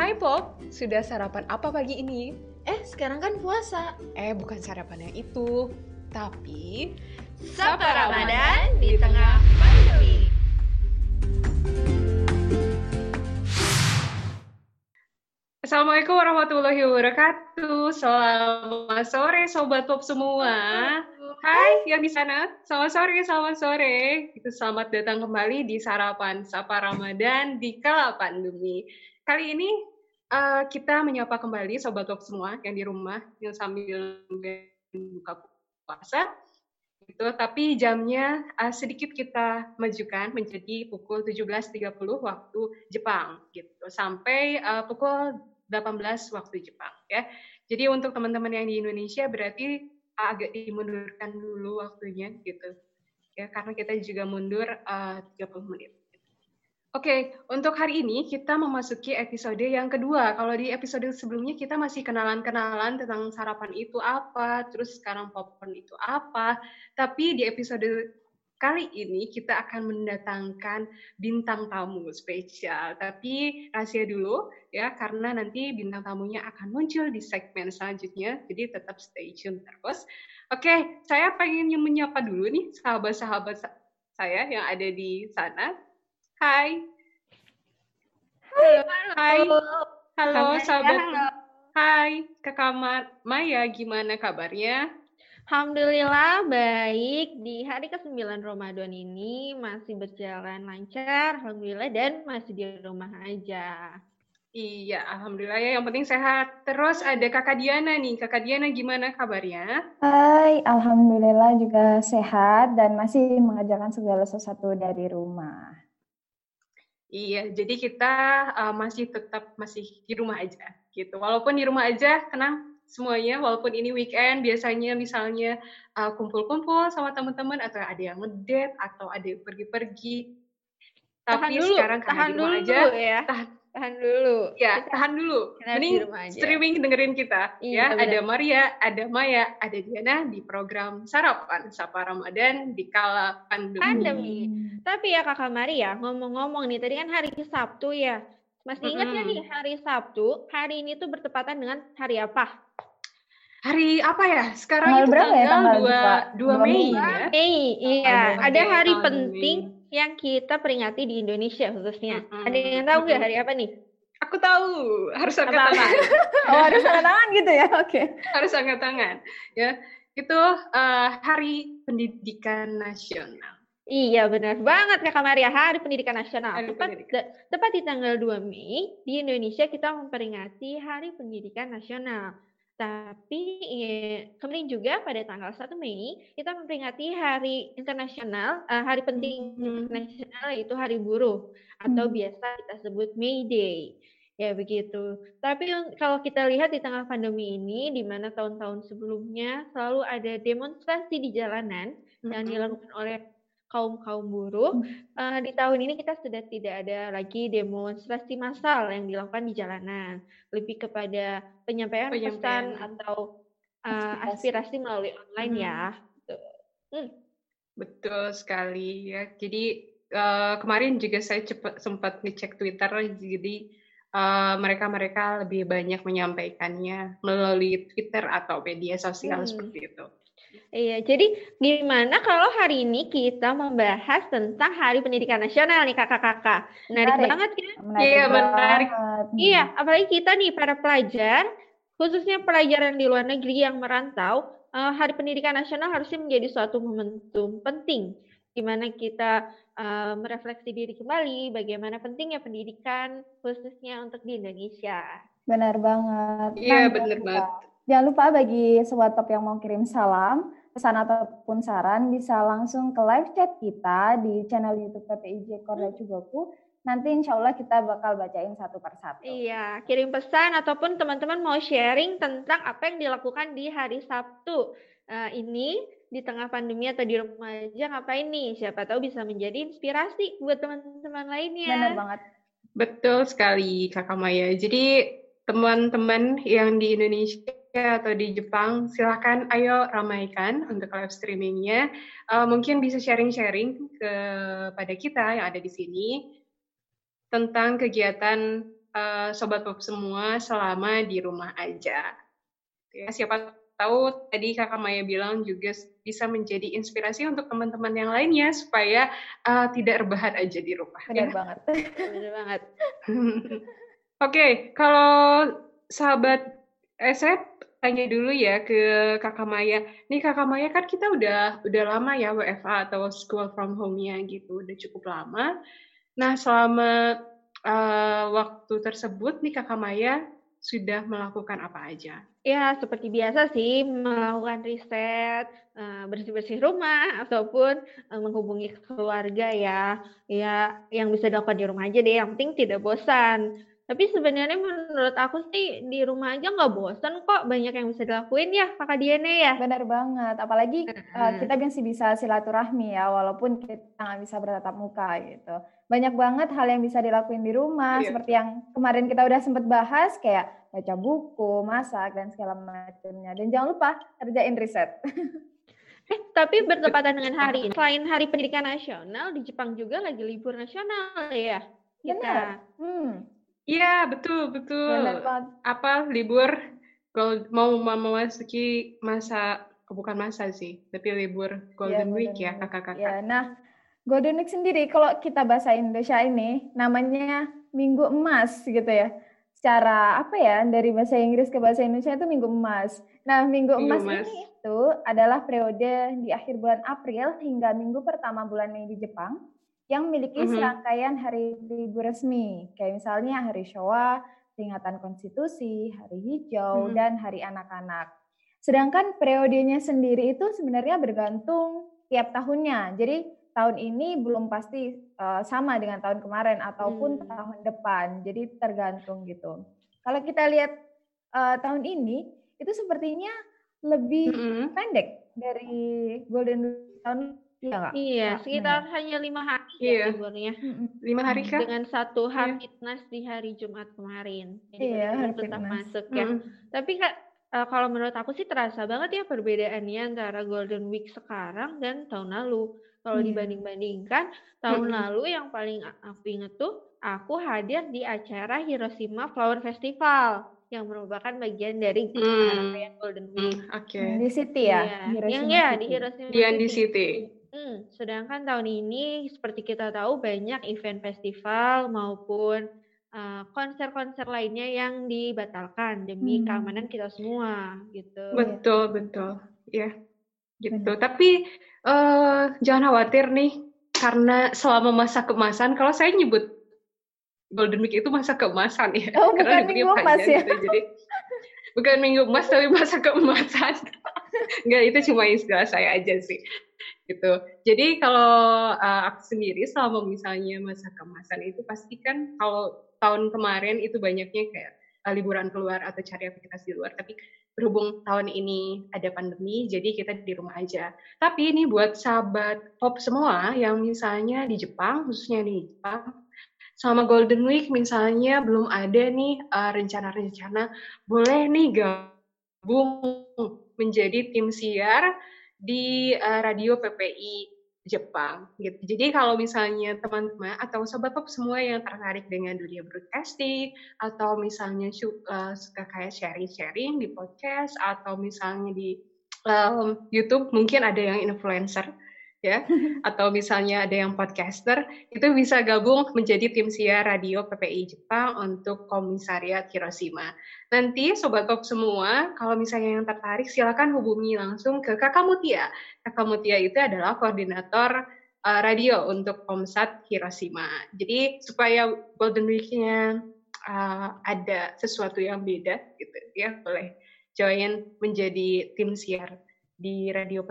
Hai Pop, sudah sarapan apa pagi ini? Eh, sekarang kan puasa. Eh, bukan sarapan yang itu, tapi Sapa Ramadan di tengah pandemi. Assalamualaikum warahmatullahi wabarakatuh. Selamat sore Sobat Pop semua. Hai yang di sana, selamat sore, selamat sore. Itu selamat datang kembali di sarapan Sapa Ramadan di kala pandemi. Kali ini uh, kita menyapa kembali Sobat Pop semua yang di rumah yang sambil buka puasa. Gitu. Tapi jamnya uh, sedikit kita majukan menjadi pukul 17.30 waktu Jepang gitu sampai uh, pukul 18 waktu Jepang ya. Jadi untuk teman-teman yang di Indonesia berarti agak dimundurkan dulu waktunya gitu. Ya karena kita juga mundur uh, 30 menit. Oke, untuk hari ini kita memasuki episode yang kedua. Kalau di episode sebelumnya kita masih kenalan-kenalan tentang sarapan itu apa, terus sekarang popcorn itu apa. Tapi di episode kali ini kita akan mendatangkan bintang tamu spesial. Tapi rahasia dulu ya, karena nanti bintang tamunya akan muncul di segmen selanjutnya. Jadi tetap stay tune terus. Oke, saya pengen menyapa dulu nih sahabat-sahabat saya yang ada di sana. Hai. Halo. Hai. Halo, Kabarnya, sahabat. halo. Hai, Kakak Ma- Maya, gimana kabarnya? Alhamdulillah baik. Di hari ke-9 Ramadan ini masih berjalan lancar, alhamdulillah dan masih di rumah aja. Iya, alhamdulillah ya. Yang penting sehat. Terus ada Kakak Diana nih. Kakak Diana gimana kabarnya? Hai, Alhamdulillah juga sehat dan masih mengerjakan segala sesuatu dari rumah. Iya, jadi kita uh, masih tetap masih di rumah aja gitu. Walaupun di rumah aja, tenang semuanya. Walaupun ini weekend, biasanya misalnya uh, kumpul-kumpul sama teman-teman atau ada yang ngedate atau ada yang pergi-pergi. Tahan Tapi dulu, sekarang karena tahan di rumah dulu aja, ya. tahan. Tahan dulu. ya Kita- tahan dulu. Mending streaming dengerin kita. Iya, ya, benar. ada Maria, ada Maya, ada Diana di program Sarapan Sapa Ramadan di kala pandemi. Pandemi. Tapi ya Kakak Maria, ngomong-ngomong nih, tadi kan hari Sabtu ya. Masih ingat Mm-mm. nih hari Sabtu? Hari ini tuh bertepatan dengan hari apa? Hari apa ya? Sekarang Tanggal itu berapa ya? tanggal Tanggal 2, dua- 2 dua Mei Mei. ya. Mei, iya. Ada hari tanggal penting Mei. Yang kita peringati di Indonesia khususnya. Mm-mm, Ada yang tahu nggak hari apa nih? Aku tahu, harus angkat Apa-apa? tangan. Oh, harus tanda tangan gitu ya? Oke. harus angkat tangan. Ya, itu eh, Hari Pendidikan Nasional. Iya benar banget Kakak Maria, Hari Pendidikan Nasional. Hari tepat, Pendidikan. tepat di tanggal 2 Mei, di Indonesia kita memperingati Hari Pendidikan Nasional. Tapi eh, kemarin juga pada tanggal 1 Mei, kita memperingati Hari Internasional, eh, Hari Penting Hmm. Nasional yaitu Hari Buruh atau Hmm. biasa kita sebut May Day. Ya begitu. Tapi kalau kita lihat di tengah pandemi ini, di mana tahun-tahun sebelumnya selalu ada demonstrasi di jalanan yang Mm-mm. dilakukan oleh kaum kaum buruh. eh, di tahun ini kita sudah tidak ada lagi demonstrasi massal yang dilakukan di jalanan, lebih kepada penyampaian pesan Penyampaian. atau eh, Aspirasi. aspirasi melalui online Hmm. ya. Hmm. Betul sekali ya. Jadi eh, kemarin juga saya cepet, sempat ngecek Twitter, jadi mereka-mereka lebih banyak menyampaikannya melalui Twitter atau media sosial Hmm. seperti itu. Iya, jadi gimana kalau hari ini kita membahas tentang Hari Pendidikan Nasional nih kakak-kakak? Menarik Menarik. banget kan? Menarik Iya, menarik. banget. Iya, apalagi kita nih para pelajar, khususnya pelajar yang di luar negeri yang merantau, eh, Hari Pendidikan Nasional harusnya menjadi suatu momentum penting, di mana kita eh, merefleksi diri kembali, bagaimana pentingnya pendidikan, khususnya untuk di Indonesia. Benar banget. Iya, Nah, lupa- banget. Jangan lupa bagi sobat top yang mau kirim salam, pesan ataupun saran bisa langsung ke live chat kita di channel YouTube PPIJ Korda Cugoku. Nanti insya Allah kita bakal bacain satu persatu. Iya, kirim pesan ataupun teman-teman mau sharing tentang apa yang dilakukan di hari Sabtu eh, ini di tengah pandemi atau di rumah aja ngapain nih? Siapa tahu bisa menjadi inspirasi buat teman-teman lainnya. Benar banget. Betul sekali Kakak Maya. Jadi teman-teman yang di Indonesia atau di Jepang, silakan ayo ramaikan untuk live streamingnya. Eh, mungkin bisa sharing-sharing kepada kita yang ada di sini tentang kegiatan uh, sobat pop semua selama di rumah aja. Ya, siapa tahu tadi kakak Maya bilang juga bisa menjadi inspirasi untuk teman-teman yang lainnya supaya uh, tidak rebahan aja di rumah. Benar ya? banget. Benar banget. Oke, okay, kalau sahabat Esep tanya dulu ya ke kakak Maya. Nih kakak Maya kan kita udah udah lama ya WFA atau school from home-nya gitu, udah cukup lama. Nah selama uh, waktu tersebut nih kakak Maya sudah melakukan apa aja? Ya, seperti biasa sih, melakukan riset, eh, bersih-bersih rumah, ataupun eh, menghubungi keluarga ya. Ya, yang bisa dilakukan di rumah aja deh, yang penting tidak bosan. Tapi sebenarnya menurut aku sih di rumah aja nggak bosan kok, banyak yang bisa dilakuin ya, Kakak Diane ya. Benar banget, apalagi uh, kita masih bisa silaturahmi ya, walaupun kita nggak bisa bertatap muka gitu. Banyak banget hal yang bisa dilakuin di rumah, iya. seperti yang kemarin kita udah sempat bahas, kayak baca buku, masak, dan segala macamnya. Dan jangan lupa kerjain riset. Eh, tapi bertepatan dengan hari ini, selain Hari Pendidikan Nasional, di Jepang juga lagi libur nasional ya? Kita. Benar. Hmm Iya, betul, betul. Apa libur kalau mau memasuki masa bukan masa sih, tapi libur Golden ya, Week ya, kakak-kakak. Ya, nah Golden Week sendiri kalau kita bahasa Indonesia ini namanya Minggu Emas gitu ya. Secara apa ya dari bahasa Inggris ke bahasa Indonesia itu Minggu Emas. Nah, Minggu, Minggu Emas, Emas ini itu adalah periode di akhir bulan April hingga minggu pertama bulan Mei di Jepang yang memiliki mm -hmm. serangkaian hari libur resmi, kayak misalnya hari Showa, peringatan konstitusi, hari hijau, mm -hmm. dan hari anak-anak. Sedangkan periodenya sendiri itu sebenarnya bergantung tiap tahunnya. Jadi tahun ini belum pasti uh, sama dengan tahun kemarin ataupun hmm. tahun depan. Jadi tergantung gitu. Kalau kita lihat uh, tahun ini itu sepertinya lebih hmm. pendek dari Golden tahun Iya nggak? Iya, sekitar nah. hanya lima hari ya iya. liburnya. Lima hari kan? Dengan satu hari iya. fitness di hari Jumat kemarin. Jadi iya, hari tetap fitness. masuk ya. Mm. Tapi kak, uh, kalau menurut aku sih terasa banget ya perbedaannya antara Golden Week sekarang dan tahun lalu. Kalau hmm. dibanding-bandingkan, tahun hmm. lalu yang paling aku inget tuh, aku hadir di acara Hiroshima Flower Festival yang merupakan bagian dari hmm. Golden Week. Hmm, Oke. Okay. Di City ya? Iya. Yang ya di Hiroshima. Di City. Hmm, sedangkan tahun ini seperti kita tahu banyak event festival maupun konser konser-konser lainnya yang dibatalkan demi hmm. keamanan kita semua gitu. Betul, betul. Ya. Gitu. Hmm. Tapi uh, jangan khawatir nih karena selama masa kemasan kalau saya nyebut Golden Week itu masa keemasan ya. Oh, karena bukan minggu emas ya. Gitu. Jadi bukan minggu emas tapi masa keemasan. Enggak, itu cuma istilah saya aja sih gitu. Jadi kalau uh, aku sendiri selama misalnya masa kemasan itu pasti kan kalau tahun kemarin itu banyaknya kayak uh, liburan keluar atau cari aktivitas di luar. Tapi berhubung tahun ini ada pandemi, jadi kita di rumah aja. Tapi ini buat sahabat pop semua yang misalnya di Jepang, khususnya di Jepang, selama Golden Week misalnya belum ada nih uh, rencana-rencana, boleh nih gabung menjadi tim siar di uh, radio PPI Jepang gitu. Jadi kalau misalnya teman-teman atau sobat pop semua yang tertarik dengan dunia broadcasting atau misalnya uh, suka kayak sharing-sharing di podcast atau misalnya di um, YouTube mungkin ada yang influencer ya atau misalnya ada yang podcaster itu bisa gabung menjadi tim siar radio PPI Jepang untuk komisariat Hiroshima. Nanti sobat top semua kalau misalnya yang tertarik silakan hubungi langsung ke Kakak Mutia. Kakak Mutia itu adalah koordinator uh, radio untuk Komsat Hiroshima. Jadi supaya Golden Week-nya uh, ada sesuatu yang beda gitu ya boleh join menjadi tim siar di radio.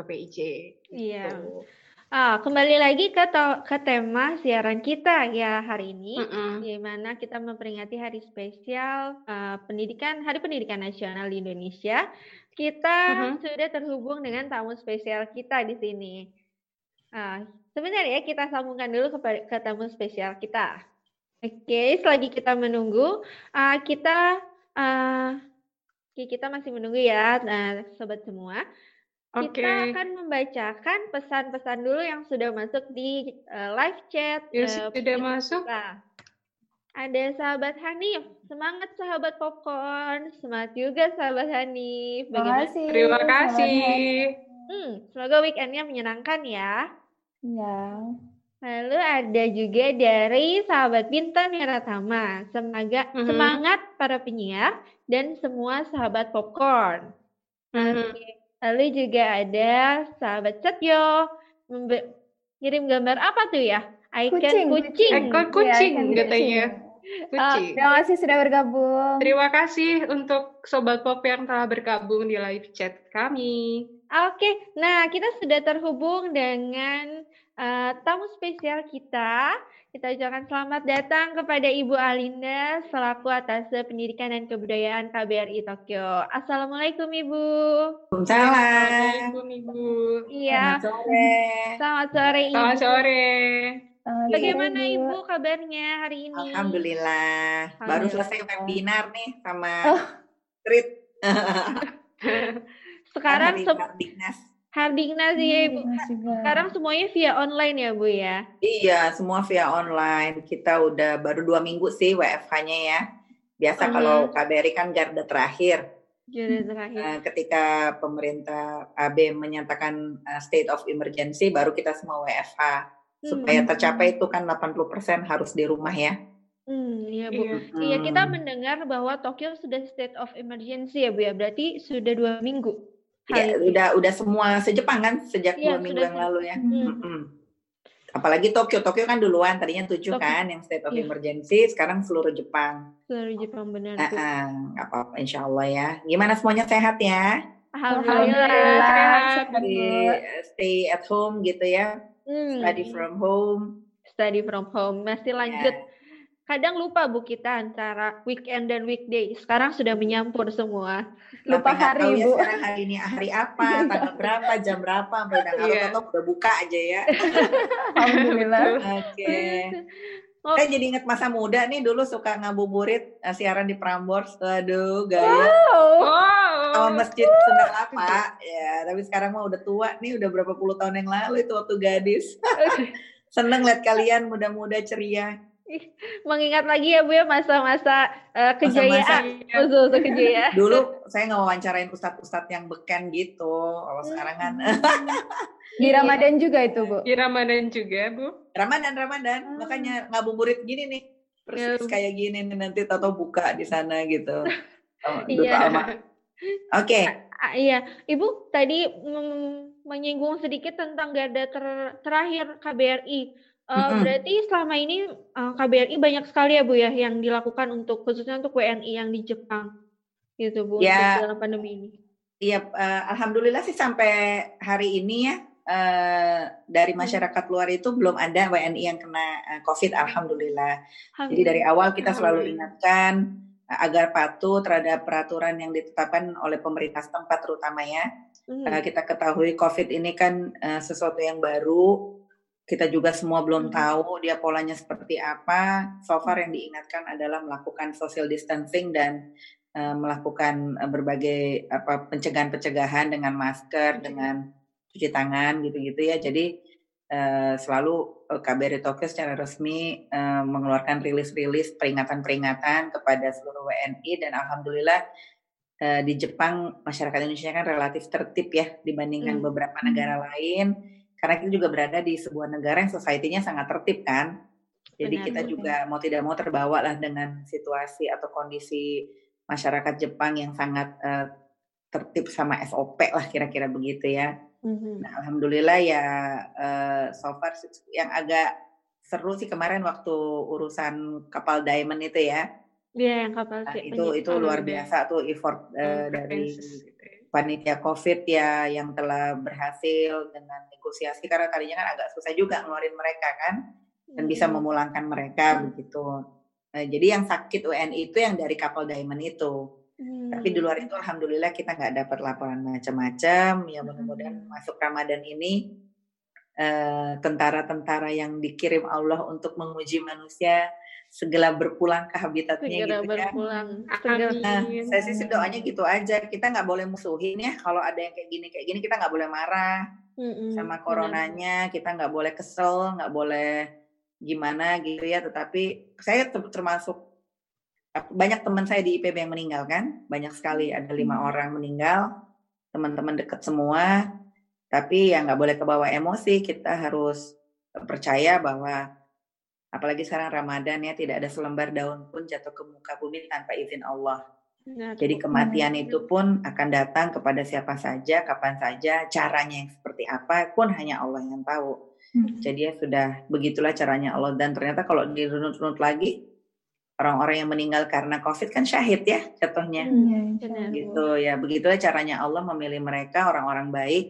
Iya. Gitu. Ah, kembali lagi ke ke tema siaran kita ya hari ini, mm-hmm. di mana kita memperingati hari spesial uh, pendidikan Hari Pendidikan Nasional di Indonesia. Kita mm-hmm. sudah terhubung dengan tamu spesial kita di sini. Uh, sebentar ya kita sambungkan dulu ke, ke tamu spesial kita. Oke, selagi kita menunggu, uh, kita uh, kita masih menunggu ya, uh, sobat semua. Kita akan membacakan pesan-pesan dulu yang sudah masuk di uh, live chat. Ya, uh, sudah masuk. Kita. ada sahabat Hanif. Semangat sahabat popcorn. Semangat juga sahabat Hanif. Terima kasih. Terima kasih. Hmm, semoga weekendnya menyenangkan ya. Iya. Lalu ada juga dari sahabat Bintang Heratama. Semoga Mhm. semangat para penyiar dan semua sahabat popcorn. Mhm. Oke. Lalu juga ada sahabat Setyo ngirim gambar apa tuh ya? Icon Kucing, kucing. Ekor Iya, kucing ikan katanya. kucing. Kucing. Terima kasih sudah bergabung. Terima kasih untuk Sobat Pop yang telah bergabung di live chat kami. Oke, nah kita sudah terhubung dengan eh, tamu spesial kita. Kita ucapkan selamat datang kepada Ibu Alinda selaku atas Pendidikan dan Kebudayaan KBRI Tokyo. Assalamualaikum Ibu. Waalaikumsalam. Assalamualaikum Ibu. Iya, Selamat sore. selamat sore Ibu. Selamat sore. Selamat sore, Bagaimana Bu. Ibu kabarnya hari ini? Alhamdulillah. Baru selesai webinar nih sama Oh. Trit. Sekarang Hari sem- Hardiknas. Hardiknas ya Ibu. Hmm. Sekarang semuanya via online ya Bu ya? Iya, semua via online. Kita udah baru dua minggu sih WFH-nya ya. Biasa Mhm. kalau KBRI kan garda terakhir. Jadi terakhir. Eh, ketika pemerintah AB menyatakan eh, state of emergency, baru kita semua WFH. Supaya Hmm. tercapai itu kan 80% harus di rumah ya. Hmm, iya Bu. Iya. Iya, kita Hmm. mendengar bahwa Tokyo sudah state of emergency ya Bu ya. Berarti sudah dua minggu. Ya, udah udah semua sejepang kan sejak Iya, dua minggu yang lalu ya. Hmm. Mm-mm. Apalagi Tokyo, Tokyo kan duluan tadinya tujuh Tokyo. kan yang state of Iya. emergency, sekarang seluruh Jepang. Seluruh Jepang benar Ah, Bu. ah, nggak apa-apa, insya Allah ya. Gimana semuanya sehat ya? Alhamdulillah. Alhamdulillah. sehat, stay at home gitu ya, Hmm, study from home. study from home. Masih lanjut. Ya. Kadang lupa Bu kita antara weekend dan weekday. Sekarang sudah menyampur semua. Lupa Sampai nggak hari, tahu ya Bu. sekarang hari ini hari apa, tanggal berapa, jam berapa, sampai udah Iya. kalau udah buka aja ya. Alhamdulillah. Oke. Oh. Saya jadi inget masa muda nih dulu suka ngabuburit eh, siaran di Prambors. Aduh, gaya. Oh, Wow. sama masjid Sunda Kelapa ya tapi sekarang mah udah tua nih udah berapa puluh tahun yang lalu itu waktu gadis seneng lihat kalian muda-muda ceria Mengingat lagi ya Bu ya masa-masa eh, kejayaan. Iya. Masa-masa kejayaan. dulu saya nggak wawancarain ustadz-ustadz yang beken gitu kalau sekarang kan di Ramadan juga itu, Bu. Di Ramadan juga, Bu. Ramadan Ramadan Hmm. makanya ngabuburit gini nih persis Ya. kayak gini nih nanti tato buka di sana gitu Oh, Iya. oke Ah, iya, Ibu tadi mm, menyinggung sedikit tentang garda ter- terakhir KBRI. Mm-mm. Berarti selama ini eh, KBRI banyak sekali ya Bu ya yang dilakukan untuk khususnya untuk WNI yang di Jepang, gitu Bu Ya. dalam pandemi ini. Iya, eh, alhamdulillah sih sampai hari ini ya eh, dari Hmm. masyarakat luar itu belum ada WNI yang kena eh, COVID, alhamdulillah. Jadi dari Alhamdulillah. awal kita selalu Alhamdulillah. ingatkan eh, agar patuh terhadap peraturan yang ditetapkan oleh pemerintah setempat terutama ya. Hmm, Eh, kita ketahui COVID ini kan eh, sesuatu yang baru. Kita juga semua belum Hmm. tahu dia polanya seperti apa. So far yang diingatkan adalah melakukan social distancing dan eh, melakukan eh, berbagai apa pencegahan-pencegahan dengan masker, dengan cuci tangan gitu-gitu ya. Jadi eh, selalu KBRI Tokyo secara resmi eh, mengeluarkan rilis-rilis peringatan-peringatan kepada seluruh WNI dan alhamdulillah eh, di Jepang masyarakat Indonesia kan relatif tertib ya dibandingkan Hmm. beberapa negara lain karena kita juga berada di sebuah negara yang society-nya sangat tertib kan. Jadi Benar, kita benar. juga mau tidak mau terbawa lah dengan situasi atau kondisi masyarakat Jepang yang sangat eh, tertib sama SOP lah kira-kira begitu ya. Mhm. Nah, alhamdulillah ya eh, so far yang agak seru sih kemarin waktu urusan kapal Diamond itu ya. Iya yang kapal Nah, itu itu luar biasa tuh effort eh, dari gitu ya. Panitia COVID ya yang telah berhasil dengan negosiasi karena tadinya kan agak susah juga ngeluarin mereka kan dan bisa Mhm. memulangkan mereka begitu. Nah, jadi yang sakit WNI itu yang dari kapal Diamond itu. Hmm. Tapi di luar itu alhamdulillah kita nggak dapat laporan macam-macam. Ya mudah-mudahan masuk Ramadan ini eh, tentara-tentara yang dikirim Allah untuk menguji manusia segera berpulang ke habitatnya segera gitu ya. berpulang. Segera Nah, saya sih doanya gitu aja. Kita nggak boleh musuhin ya. Kalau ada yang kayak gini kayak gini kita nggak boleh marah Mm-mm, sama benar. coronanya. Kita nggak boleh kesel, nggak boleh gimana gitu ya. Tetapi saya termasuk banyak teman saya di IPB yang meninggal kan, banyak sekali ada lima hmm. orang meninggal, teman-teman dekat semua. Tapi ya nggak boleh kebawa emosi, kita harus percaya bahwa apalagi sekarang Ramadan ya tidak ada selembar daun pun jatuh ke muka bumi tanpa izin Allah. Nah, Jadi kematian itu pun akan datang kepada siapa saja, kapan saja, caranya yang seperti apa pun hanya Allah yang tahu. Hmm. Jadi ya sudah begitulah caranya Allah dan ternyata kalau dirunut-runut lagi orang-orang yang meninggal karena COVID kan syahid ya jatuhnya. Hmm, gitu ya begitulah caranya Allah memilih mereka orang-orang baik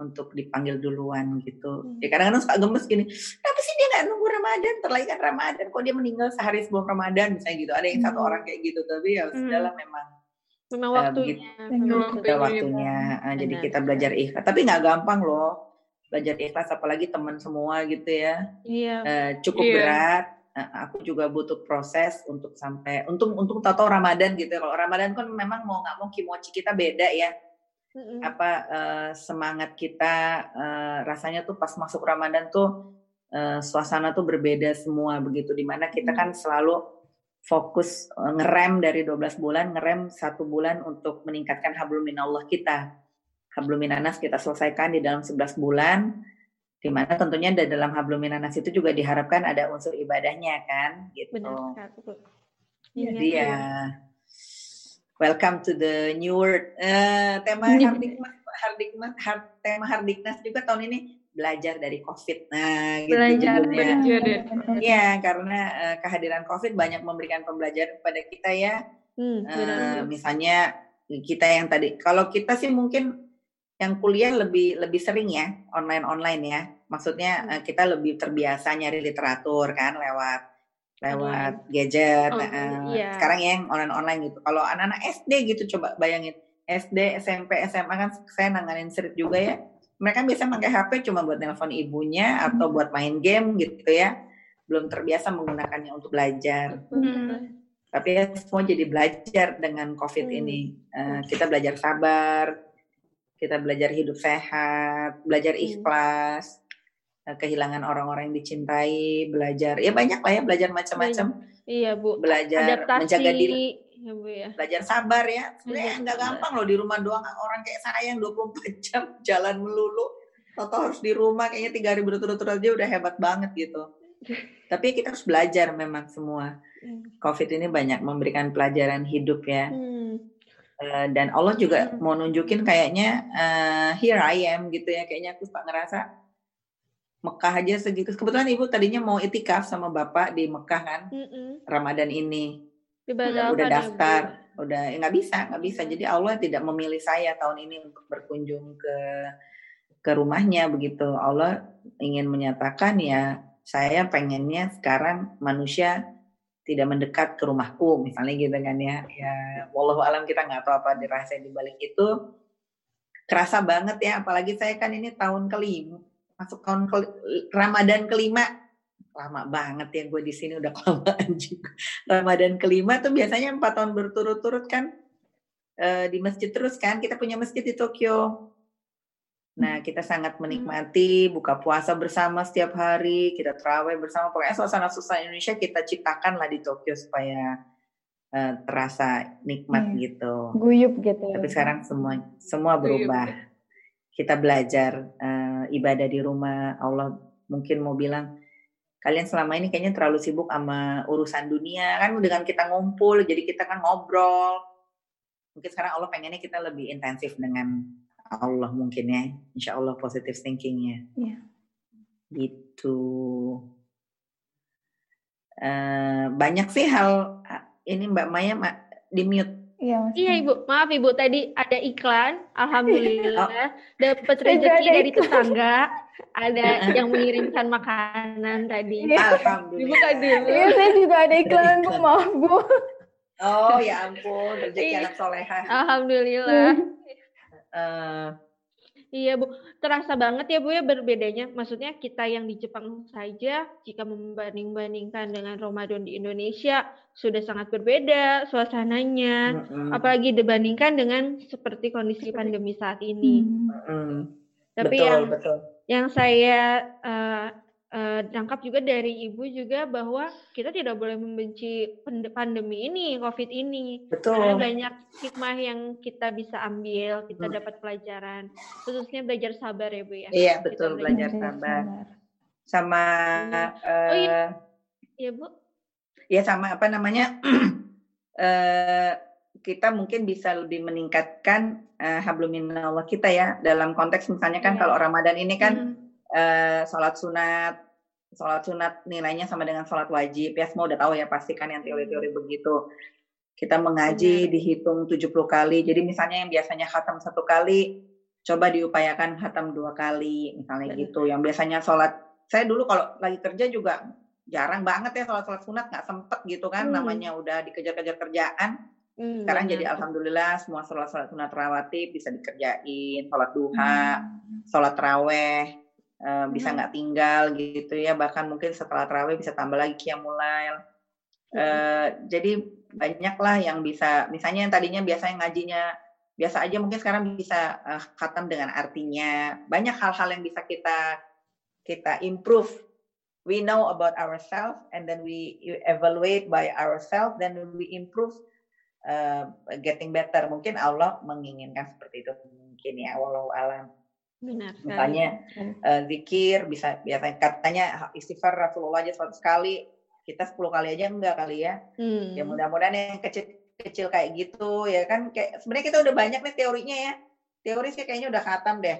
untuk dipanggil duluan gitu. Hmm. Ya kadang-kadang suka gemes gini, kenapa sih dia nggak nunggu Ramadan, terlagi kan Ramadan, kok dia meninggal sehari sebelum Ramadan misalnya gitu. Ada yang hmm. satu orang kayak gitu, tapi ya hmm. sudahlah memang memang waktunya. Uh, begitu, sudah waktunya. Uh, jadi kita belajar ikhlas, tapi nggak gampang loh belajar ikhlas, apalagi teman semua gitu ya. Iya. Uh, cukup iya. berat. Uh, aku juga butuh proses untuk sampai untuk untuk tahu-tahu Ramadan gitu. Kalau Ramadan kan memang mau nggak mau kimochi kita beda ya hmm apa uh, semangat kita uh, rasanya tuh pas masuk Ramadan tuh uh, suasana tuh berbeda semua begitu di mana kita kan selalu fokus uh, ngerem dari 12 bulan ngerem satu bulan untuk meningkatkan hablum minallah kita. Hablum minanas kita selesaikan di dalam 11 bulan di mana tentunya di dalam hablum minanas itu juga diharapkan ada unsur ibadahnya kan gitu. Benar, jadi ya Welcome to the new world. Uh, tema Hardikmas, Hardikmas, hard, tema Hardiknas juga tahun ini belajar dari COVID. Nah, gitu belajar, belajar. Iya, karena uh, kehadiran COVID banyak memberikan pembelajaran kepada kita ya. Hmm, uh, misalnya kita yang tadi, kalau kita sih mungkin yang kuliah lebih lebih sering ya online online ya. Maksudnya uh, kita lebih terbiasa nyari literatur kan lewat lewat gadget. Oh, nah, iya. Sekarang yang online-online gitu. Kalau anak-anak SD gitu coba bayangin. SD, SMP, SMA kan saya nanganin street juga ya. Mereka biasa pakai HP cuma buat nelpon ibunya atau hmm. buat main game gitu ya. Belum terbiasa menggunakannya untuk belajar. Hmm. Tapi ya semua jadi belajar dengan COVID hmm. ini. Uh, kita belajar sabar, kita belajar hidup sehat, belajar hmm. ikhlas, Eh, kehilangan orang-orang yang dicintai, belajar ya banyak lah ya belajar macam-macam. Iya bu. Belajar Adaptasi. menjaga diri. Ya, bu, ya. Belajar sabar ya. Sebenarnya nggak gampang loh di rumah doang orang kayak saya yang 24 jam jalan melulu. Toto harus di rumah kayaknya tiga hari berturut-turut aja udah hebat banget gitu. Tapi kita harus belajar memang semua. Hmm. Covid ini banyak memberikan pelajaran hidup ya. Hmm. Uh, dan Allah juga hmm. mau nunjukin kayaknya uh, here I am gitu ya. Kayaknya aku suka ngerasa Mekah aja segitu. Kebetulan ibu tadinya mau itikaf sama bapak di Mekah kan, Mm-mm. Ramadan ini. Udah, udah daftar, ya, udah nggak bisa, nggak bisa. Jadi Allah tidak memilih saya tahun ini untuk berkunjung ke ke rumahnya begitu. Allah ingin menyatakan ya saya pengennya sekarang manusia tidak mendekat ke rumahku misalnya gitu kan ya ya wallahu alam kita nggak tahu apa dirasa di balik itu kerasa banget ya apalagi saya kan ini tahun kelima masuk tahun ke, Ramadan kelima lama banget ya gue di sini udah kelamaan juga. Ramadan kelima tuh biasanya empat tahun berturut-turut kan e, di masjid terus kan kita punya masjid di Tokyo. Nah kita sangat menikmati buka puasa bersama setiap hari kita terawih bersama. Pokoknya suasana suasana Indonesia kita ciptakan lah di Tokyo supaya uh, terasa nikmat hmm. gitu. Guyup gitu tapi sekarang semua semua berubah. kita belajar uh, ibadah di rumah, Allah mungkin mau bilang kalian selama ini kayaknya terlalu sibuk sama urusan dunia kan dengan kita ngumpul jadi kita kan ngobrol. Mungkin sekarang Allah pengennya kita lebih intensif dengan Allah mungkin ya. Insya Allah positive thinkingnya. Yeah. gitu. Uh, banyak sih hal ini Mbak Maya di mute Iya, iya Ibu, maaf Ibu tadi ada iklan, alhamdulillah oh. dapat rezeki dari tetangga, ada yang mengirimkan makanan tadi. Iya. Alhamdulillah. Ibu tadi. Iya, saya juga ada iklan Bu, maaf Bu. Oh ya ampun, rezeki anak soleha. Alhamdulillah. Uh, Iya Bu, terasa banget ya Bu ya berbedanya. Maksudnya kita yang di Jepang saja jika membanding-bandingkan dengan Ramadan di Indonesia sudah sangat berbeda suasananya. Mm-hmm. Apalagi dibandingkan dengan seperti kondisi pandemi saat ini. Mm-hmm. Tapi betul, yang betul. yang saya uh, uh, juga dari ibu juga bahwa kita tidak boleh membenci pandemi ini, COVID ini. Betul. Karena banyak hikmah yang kita bisa ambil, kita hmm. dapat pelajaran. Khususnya belajar sabar ya Bu ya. Iya betul belajar, belajar sabar. Sama uh, oh, iya. iya Bu. Ya sama apa namanya? uh, kita mungkin bisa lebih meningkatkan uh, habluminallah kita ya dalam konteks misalnya kan yeah. kalau Ramadan ini kan hmm uh, sholat sunat sholat sunat nilainya sama dengan sholat wajib. Ya semua udah tahu ya pasti kan yang teori-teori begitu. Kita mengaji hmm. dihitung 70 kali. Jadi misalnya yang biasanya khatam satu kali coba diupayakan khatam dua kali misalnya hmm. gitu. Yang biasanya sholat saya dulu kalau lagi kerja juga jarang banget ya sholat sholat sunat nggak sempet gitu kan. Hmm. namanya udah dikejar-kejar kerjaan. Hmm, Sekarang jadi alhamdulillah semua sholat sholat sunat rawatib bisa dikerjain, sholat duha, hmm. sholat raweh, uh, bisa nggak tinggal gitu ya. Bahkan mungkin setelah terawih bisa tambah lagi kiamulail uh, jadi banyaklah yang bisa misalnya yang tadinya biasanya ngajinya biasa aja mungkin sekarang bisa uh, khatam dengan artinya. Banyak hal-hal yang bisa kita kita improve. We know about ourselves and then we evaluate by ourselves then we improve uh, getting better. Mungkin Allah menginginkan seperti itu. Mungkin ya walau alam Benar. Misalnya uh, zikir bisa biasanya katanya istighfar Rasulullah aja seratus kali, kita 10 kali aja enggak kali ya. Hmm. Ya mudah-mudahan yang kecil-kecil kayak gitu ya kan kayak sebenarnya kita udah banyak nih teorinya ya. Teori sih kayaknya udah khatam deh.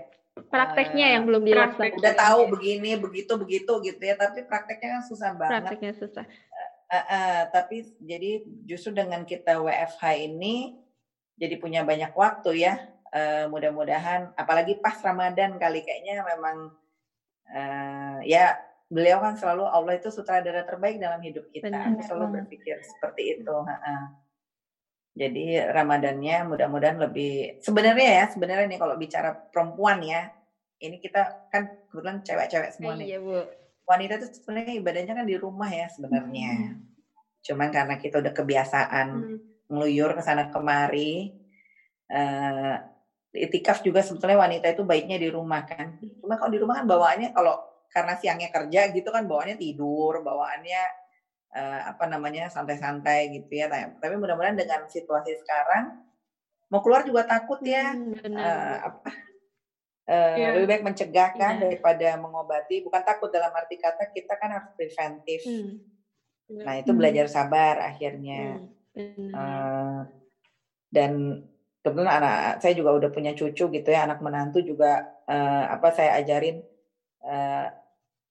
Prakteknya uh, yang belum dilaksanakan. Udah tahu begini, begitu, begitu gitu ya, tapi prakteknya kan susah banget. Prakteknya susah. Uh, uh, uh, tapi jadi justru dengan kita WFH ini jadi punya banyak waktu ya uh, mudah-mudahan apalagi pas Ramadan kali kayaknya memang uh, ya beliau kan selalu Allah itu sutradara terbaik dalam hidup kita. Benar, Aku selalu berpikir seperti itu. Jadi Ramadannya mudah-mudahan lebih sebenarnya ya sebenarnya nih kalau bicara perempuan ya ini kita kan kebetulan cewek-cewek semua nih. Iya, Bu. Wanita itu sebenarnya ibadahnya kan di rumah ya sebenarnya. Hmm. Cuman karena kita udah kebiasaan hmm. ngeluyur ke sana kemari, uh, itikaf juga sebetulnya wanita itu baiknya di rumah kan. Cuma kalau di rumah kan bawaannya kalau karena siangnya kerja gitu kan bawaannya tidur, bawaannya uh, apa namanya santai-santai gitu ya. Tapi mudah-mudahan dengan situasi sekarang mau keluar juga takut ya. Hmm, uh, apa uh, yeah. lebih baik mencegah kan yeah. daripada mengobati. Bukan takut dalam arti kata kita kan harus preventif. Hmm. Nah itu belajar sabar akhirnya. Hmm. Uh, dan kebetulan anak saya juga udah punya cucu gitu ya anak menantu juga uh, apa saya ajarin uh,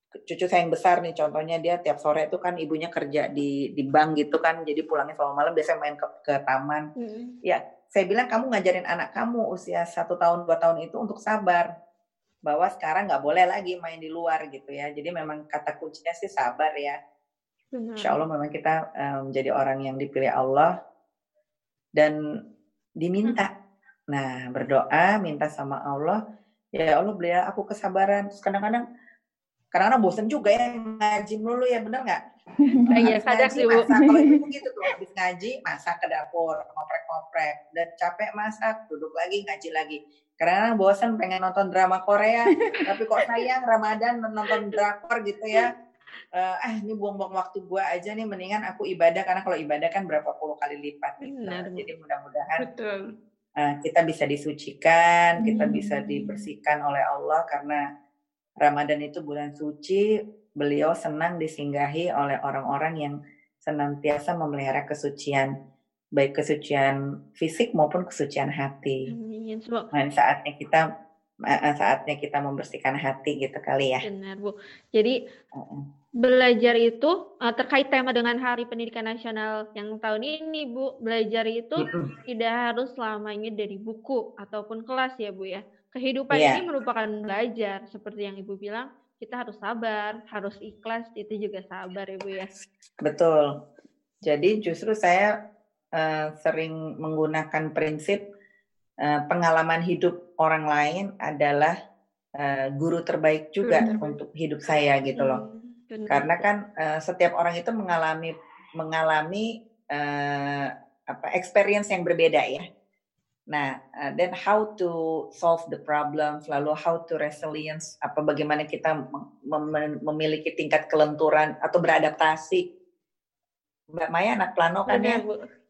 cucu saya yang besar nih contohnya dia tiap sore itu kan ibunya kerja di di bank gitu kan jadi pulangnya selalu malam biasanya main ke, ke taman hmm. ya saya bilang kamu ngajarin anak kamu usia satu tahun dua tahun itu untuk sabar bahwa sekarang nggak boleh lagi main di luar gitu ya jadi memang kata kuncinya sih sabar ya Benar. Insya Allah memang kita um, menjadi orang yang dipilih Allah dan diminta. Hmm. Nah, berdoa, minta sama Allah, ya Allah beli aku kesabaran. Terus kadang-kadang kadang-kadang bosen juga ya ngaji dulu ya bener nggak? Iya kadang sih bu. Kalau itu gitu tuh habis ngaji masak ke dapur ngoprek-ngoprek dan capek masak duduk lagi ngaji lagi. Karena bosen pengen nonton drama Korea tapi kok sayang Ramadan nonton drakor gitu ya uh, eh ini buang-buang waktu gue aja nih mendingan aku ibadah karena kalau ibadah kan berapa puluh kali lipat gitu. Benar. Jadi mudah-mudahan uh, kita bisa disucikan, hmm. kita bisa dibersihkan oleh Allah karena Ramadan itu bulan suci, beliau senang disinggahi oleh orang-orang yang senantiasa memelihara kesucian baik kesucian fisik maupun kesucian hati. Amin. Nah, saatnya kita saatnya kita membersihkan hati gitu kali ya. Benar Bu. Jadi belajar itu uh, terkait tema dengan Hari Pendidikan Nasional yang tahun ini, Bu. Belajar itu tidak harus selamanya dari buku ataupun kelas ya, Bu ya. Kehidupan yeah. ini merupakan belajar seperti yang Ibu bilang, kita harus sabar, harus ikhlas, itu juga sabar ya, Bu ya. Betul. Jadi justru saya uh, sering menggunakan prinsip pengalaman hidup orang lain adalah uh, guru terbaik juga hmm. untuk hidup saya gitu loh. Hmm Benar. Karena kan uh, setiap orang itu mengalami mengalami uh, apa experience yang berbeda ya. Nah, uh, then how to solve the problem, lalu how to resilience, apa bagaimana kita mem memiliki tingkat kelenturan atau beradaptasi. Mbak Maya anak plano kan ya,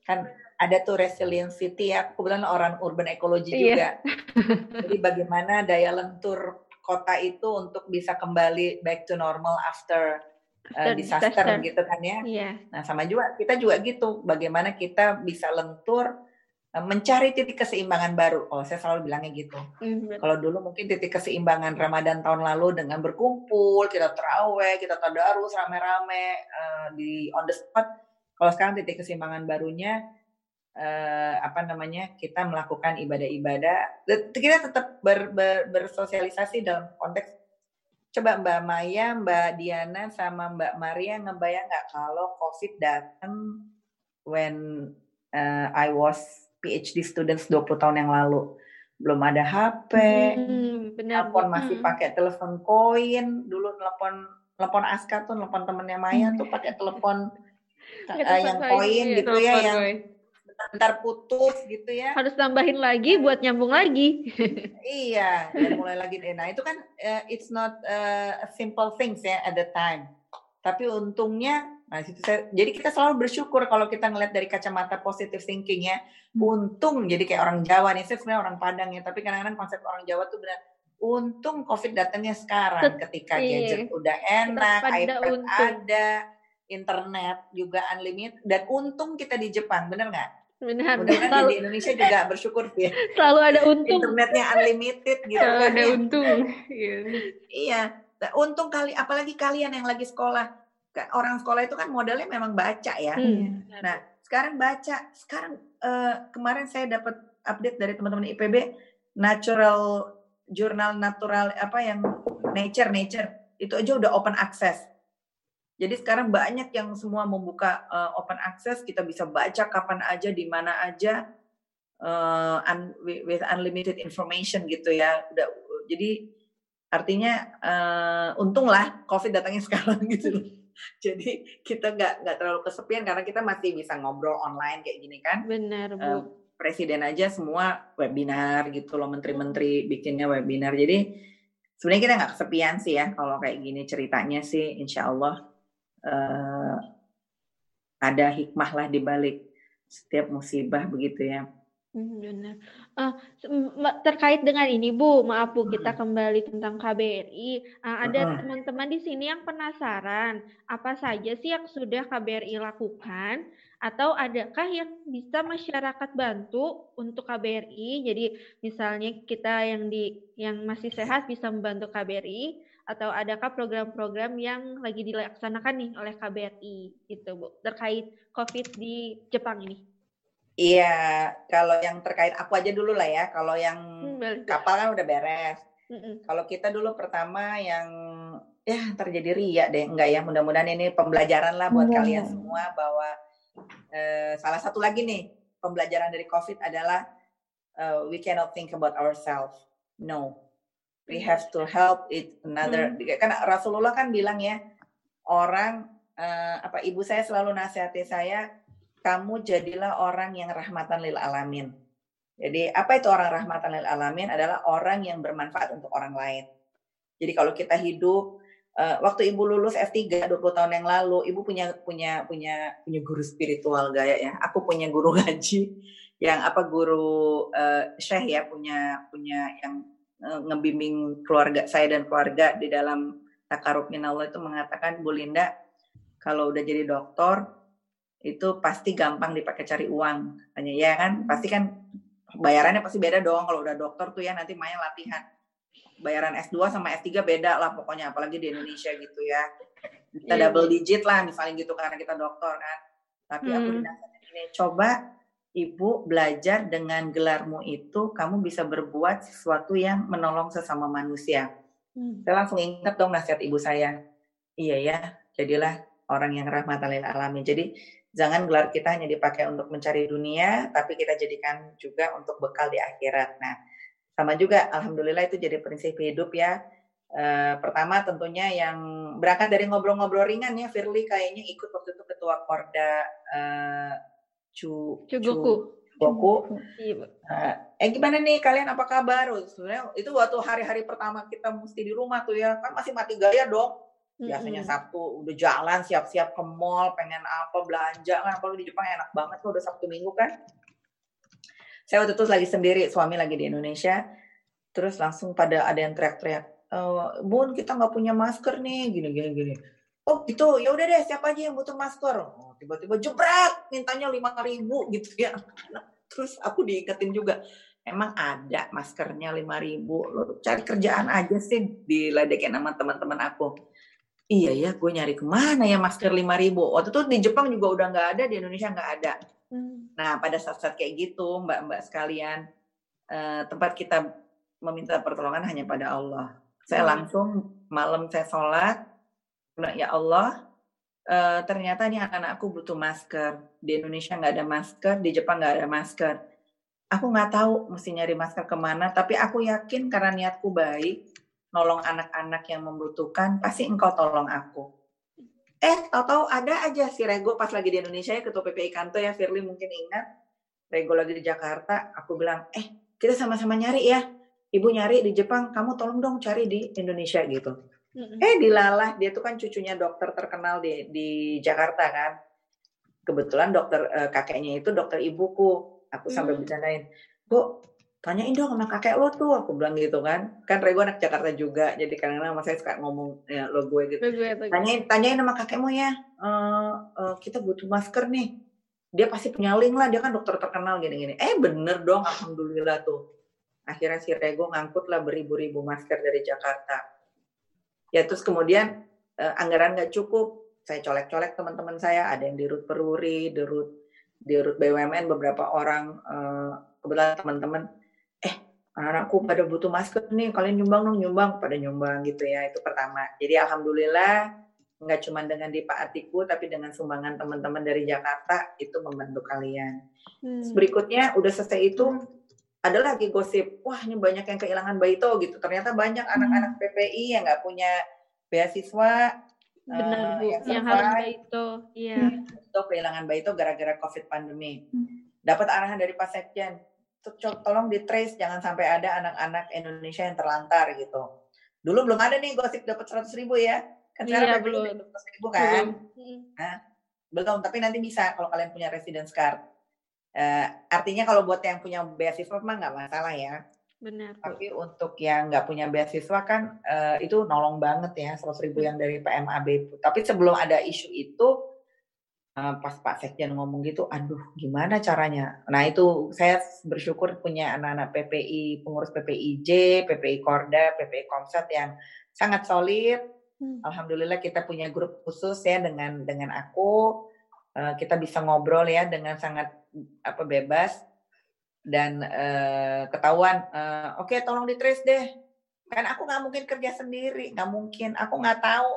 kan ada tuh resiliency ya, kebetulan orang urban ecology iya. juga. Jadi bagaimana daya lentur kota itu untuk bisa kembali back to normal after uh, disaster, disaster gitu kan ya. Yeah. Nah sama juga kita juga gitu, bagaimana kita bisa lentur Eh, mencari titik keseimbangan baru. Oh, saya selalu bilangnya gitu. Mm-hmm. Kalau dulu mungkin titik keseimbangan Ramadan tahun lalu dengan berkumpul, kita terawih, kita tadarus rame-rame uh, di on the spot. Kalau sekarang titik keseimbangan barunya uh, apa namanya? Kita melakukan ibadah-ibadah. Kita tetap ber, ber, bersosialisasi dalam konteks coba Mbak Maya, Mbak Diana sama Mbak Maria ngebayang nggak kalau COVID datang when uh, I was PhD students 20 tahun yang lalu. Belum ada HP, hmm, benar. telepon masih hmm. pakai telepon koin. Dulu telepon telepon Aska tuh, telepon temennya Maya tuh pakai telepon uh, yang koin ya, gitu ya, yang bentar putus gitu ya. Harus tambahin lagi buat nyambung lagi. iya, dan mulai lagi. Nah itu kan uh, it's not uh, simple things ya at the time. Tapi untungnya Nah, situ saya, jadi kita selalu bersyukur kalau kita ngeliat dari kacamata positive thinking ya. Hmm. Untung jadi kayak orang Jawa nih, saya sebenarnya orang Padang ya, tapi kadang-kadang konsep orang Jawa tuh benar untung COVID datangnya sekarang ketika iya. gadget udah enak, iPad untung. ada, internet juga unlimited dan untung kita di Jepang, bener nggak? Benar. Mudah-mudahan di Indonesia juga bersyukur ya. Selalu ada untung. Internetnya unlimited gitu Selalu kan. ada ya. untung. iya. iya. Untung kali apalagi kalian yang lagi sekolah orang sekolah itu kan modelnya memang baca ya. Hmm. Nah, sekarang baca. Sekarang uh, kemarin saya dapat update dari teman-teman IPB natural jurnal natural apa yang nature nature itu aja udah open access. Jadi sekarang banyak yang semua membuka uh, open access, kita bisa baca kapan aja di mana aja uh, un, with unlimited information gitu ya. Udah jadi artinya uh, untunglah COVID datangnya sekarang gitu. Jadi kita nggak nggak terlalu kesepian karena kita masih bisa ngobrol online kayak gini kan. Benar bu. Uh, presiden aja semua webinar gitu loh menteri-menteri bikinnya webinar. Jadi sebenarnya kita nggak kesepian sih ya kalau kayak gini ceritanya sih insya Allah uh, ada hikmah lah di balik setiap musibah begitu ya. Hmm, benar. Uh, terkait dengan ini Bu, maaf Bu, kita kembali tentang KBRI. Uh, ada teman-teman di sini yang penasaran, apa saja sih yang sudah KBRI lakukan? Atau adakah yang bisa masyarakat bantu untuk KBRI? Jadi misalnya kita yang di yang masih sehat bisa membantu KBRI, atau adakah program-program yang lagi dilaksanakan nih oleh KBRI gitu Bu, terkait COVID di Jepang ini? Iya, kalau yang terkait aku aja dulu lah ya. Kalau yang hmm, kapal kan udah beres. Kalau kita dulu pertama yang ya terjadi ria deh, enggak ya. Mudah-mudahan ini pembelajaran lah buat mm kalian semua bahwa eh, salah satu lagi nih pembelajaran dari COVID adalah uh, we cannot think about ourselves. No, we have to help it another. Mm. Kan Rasulullah kan bilang ya orang uh, apa ibu saya selalu nasihati saya kamu jadilah orang yang rahmatan lil alamin. Jadi apa itu orang rahmatan lil alamin adalah orang yang bermanfaat untuk orang lain. Jadi kalau kita hidup uh, waktu ibu lulus F3 20 tahun yang lalu, ibu punya punya punya punya guru spiritual gaya ya. Aku punya guru ngaji yang apa guru uh, syekh ya punya punya yang uh, ngebimbing keluarga saya dan keluarga di dalam takarub minallah itu mengatakan Bu Linda kalau udah jadi dokter itu pasti gampang dipakai cari uang. Hanya ya kan? Pasti kan bayarannya pasti beda dong. Kalau udah dokter tuh ya nanti main latihan. Bayaran S2 sama S3 beda lah pokoknya apalagi di Indonesia gitu ya. Kita yeah. double digit lah misalnya gitu karena kita dokter kan. Tapi hmm. aku ini coba ibu belajar dengan gelarmu itu kamu bisa berbuat sesuatu yang menolong sesama manusia hmm. saya langsung ingat dong nasihat ibu saya iya ya jadilah orang yang rahmatan lil alamin jadi jangan gelar kita hanya dipakai untuk mencari dunia, tapi kita jadikan juga untuk bekal di akhirat. Nah, sama juga, alhamdulillah itu jadi prinsip hidup ya. E, pertama tentunya yang berangkat dari ngobrol-ngobrol ringan ya, Firly kayaknya ikut waktu itu ketua Korda e, Cu, Cuguku. Boku. Uh, eh gimana nih kalian apa kabar? Sebenarnya itu waktu hari-hari pertama kita mesti di rumah tuh ya, kan masih mati gaya dong. Biasanya Sabtu udah jalan siap-siap ke mall, pengen apa belanja kan apalagi di Jepang enak banget tuh udah Sabtu Minggu kan. Saya waktu itu lagi sendiri, suami lagi di Indonesia. Terus langsung pada ada yang teriak-teriak, e, Bun kita nggak punya masker nih, gini gini gini. Oh gitu, ya udah deh siapa aja yang butuh masker. Tiba-tiba jebret, mintanya lima ribu gitu ya. Terus aku diingetin juga, emang ada maskernya lima ribu. Lo cari kerjaan aja sih diledekin sama teman-teman aku. Iya ya, gue nyari ke mana ya masker lima ribu. Waktu itu di Jepang juga udah nggak ada, di Indonesia nggak ada. Hmm. Nah, pada saat-saat kayak gitu, mbak-mbak sekalian, eh, tempat kita meminta pertolongan hanya pada Allah. Saya hmm. langsung malam saya sholat, ya Allah, eh, ternyata nih anak-anakku butuh masker. Di Indonesia nggak ada masker, di Jepang nggak ada masker. Aku nggak tahu mesti nyari masker ke mana, tapi aku yakin karena niatku baik, nolong anak-anak yang membutuhkan, pasti engkau tolong aku Eh, tahu-tahu ada aja si Rego pas lagi di Indonesia ya ketua PPI Kanto ya Firly mungkin ingat. Rego lagi di Jakarta, aku bilang, "Eh, kita sama-sama nyari ya. Ibu nyari di Jepang, kamu tolong dong cari di Indonesia gitu." Mm-hmm. Eh, dilalah. Dia tuh kan cucunya dokter terkenal di di Jakarta kan. Kebetulan dokter eh, kakeknya itu dokter ibuku. Aku sampai mm-hmm. bercandain, "Bu, tanyain dong sama kakek lo tuh. Aku bilang gitu kan. Kan Rego anak Jakarta juga jadi kadang-kadang sama saya suka ngomong ya lo gue gitu. Tanyain tanyain sama kakekmu ya. Uh, uh, kita butuh masker nih. Dia pasti punya link lah dia kan dokter terkenal gini-gini. Eh bener dong alhamdulillah tuh. Akhirnya si Rego ngangkut lah beribu-ribu masker dari Jakarta ya terus kemudian uh, anggaran nggak cukup saya colek-colek teman-teman saya ada yang di Rut Peruri di Rut di Rut BUMN beberapa orang uh, kebetulan teman-teman anak-anakku pada butuh masker nih kalian nyumbang dong nyumbang pada nyumbang gitu ya itu pertama jadi alhamdulillah nggak cuma dengan di Pak Atiku tapi dengan sumbangan teman-teman dari Jakarta itu membantu kalian hmm. berikutnya udah selesai itu hmm. Ada lagi gosip wah ini banyak yang kehilangan baito gitu ternyata banyak hmm. anak-anak PPI yang nggak punya beasiswa benar uh, bu yang, yang harus baito iya itu kehilangan baito gara-gara covid pandemi hmm. dapat arahan dari Pak Sekjen tolong di trace jangan sampai ada anak-anak Indonesia yang terlantar gitu. Dulu belum ada nih gosip dapat seratus ribu ya. Kan sekarang iya, belum. seratus ribu kan. Belum. Nah, belum, tapi nanti bisa kalau kalian punya residence card. Uh, artinya kalau buat yang punya beasiswa mah nggak masalah ya. Benar. Tapi untuk yang nggak punya beasiswa kan uh, itu nolong banget ya seratus ribu yang dari PMAB. Tapi sebelum ada isu itu Eh, pas Pak Sekjen ngomong gitu, aduh gimana caranya? Nah itu saya bersyukur punya anak-anak PPI, pengurus PPIJ, PPI Korda, PPI Komsat yang sangat solid. Hmm. Alhamdulillah kita punya grup khusus ya dengan dengan aku, uh, kita bisa ngobrol ya dengan sangat apa bebas dan uh, ketahuan. Uh, Oke, okay, tolong di trace deh. Kan aku nggak mungkin kerja sendiri, nggak mungkin. Aku nggak tahu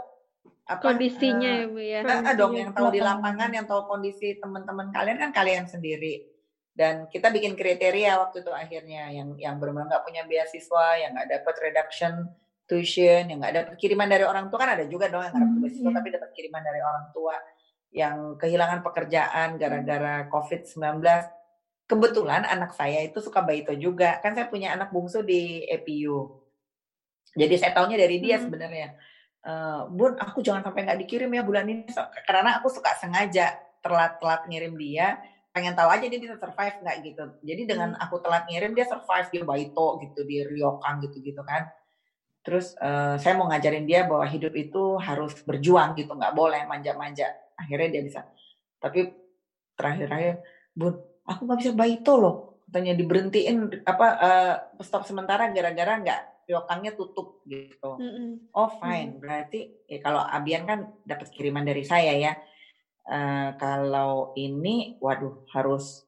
apa kondisinya uh, ya Bu ya. Dong yang tahu di lapangan, yang tahu kondisi teman-teman kalian kan kalian sendiri. Dan kita bikin kriteria waktu itu akhirnya yang yang benar nggak punya beasiswa, yang nggak dapat reduction tuition, yang nggak dapat kiriman dari orang tua kan ada juga dong yang nggak dapat hmm, beasiswa iya. tapi dapat kiriman dari orang tua yang kehilangan pekerjaan gara-gara COVID-19. Kebetulan anak saya itu suka baito juga. Kan saya punya anak bungsu di EPU. Jadi saya tahunya dari dia hmm. sebenarnya uh, bun aku jangan sampai nggak dikirim ya bulan ini karena aku suka sengaja telat-telat ngirim dia pengen tahu aja dia bisa survive nggak gitu jadi dengan hmm. aku telat ngirim dia survive dia baito gitu di Ryokan gitu gitu kan terus uh, saya mau ngajarin dia bahwa hidup itu harus berjuang gitu nggak boleh manja-manja akhirnya dia bisa tapi terakhir-terakhir bun aku nggak bisa baito loh katanya diberhentiin apa uh, stop sementara gara-gara nggak Ryokangnya tutup gitu. Mm-hmm. Oh fine, mm-hmm. berarti ya kalau Abian kan dapat kiriman dari saya ya. Uh, kalau ini, waduh harus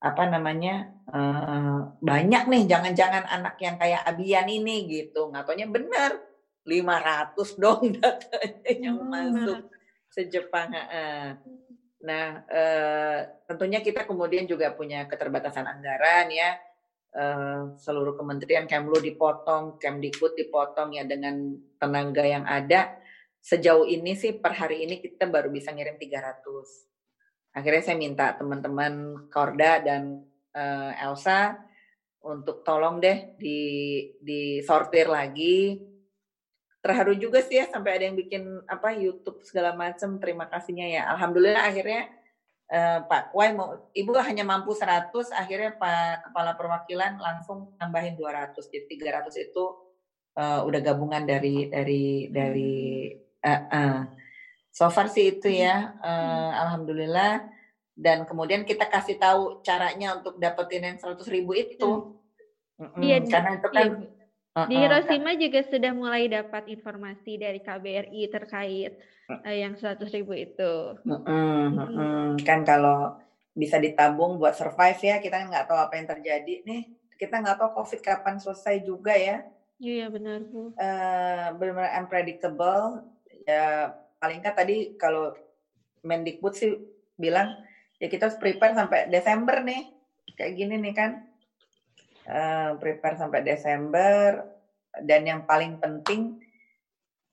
apa namanya uh, banyak nih jangan-jangan anak yang kayak Abian ini gitu nggak taunya bener 500 dong datanya yang hmm. masuk sejepang nah uh, tentunya kita kemudian juga punya keterbatasan anggaran ya Uh, seluruh kementerian Kemlu dipotong, Kemdikbud dipotong ya dengan tenaga yang ada. Sejauh ini sih per hari ini kita baru bisa ngirim 300. Akhirnya saya minta teman-teman Korda dan uh, Elsa untuk tolong deh di disortir lagi. Terharu juga sih ya sampai ada yang bikin apa YouTube segala macam. Terima kasihnya ya. Alhamdulillah akhirnya uh, Pak Wai mau Ibu hanya mampu 100, akhirnya Pak Kepala Perwakilan langsung tambahin 200. Jadi 300 itu uh, udah gabungan dari dari dari uh, uh. so far sih itu ya. Uh, Alhamdulillah dan kemudian kita kasih tahu caranya untuk dapetin yang 100 ribu itu. Hmm. Iya, karena itu kan iya. Di Hiroshima juga sudah mulai dapat informasi dari KBRI terkait uh, yang 100 ribu itu. Uh, uh, uh, kan kalau bisa ditabung buat survive ya, kita nggak tahu apa yang terjadi nih. Kita nggak tahu COVID kapan selesai juga ya. Iya benar bu. Uh, benar-benar unpredictable. Ya paling kan tadi kalau Mendikbud sih bilang ya kita harus prepare sampai Desember nih kayak gini nih kan uh, prepare sampai Desember. Dan yang paling penting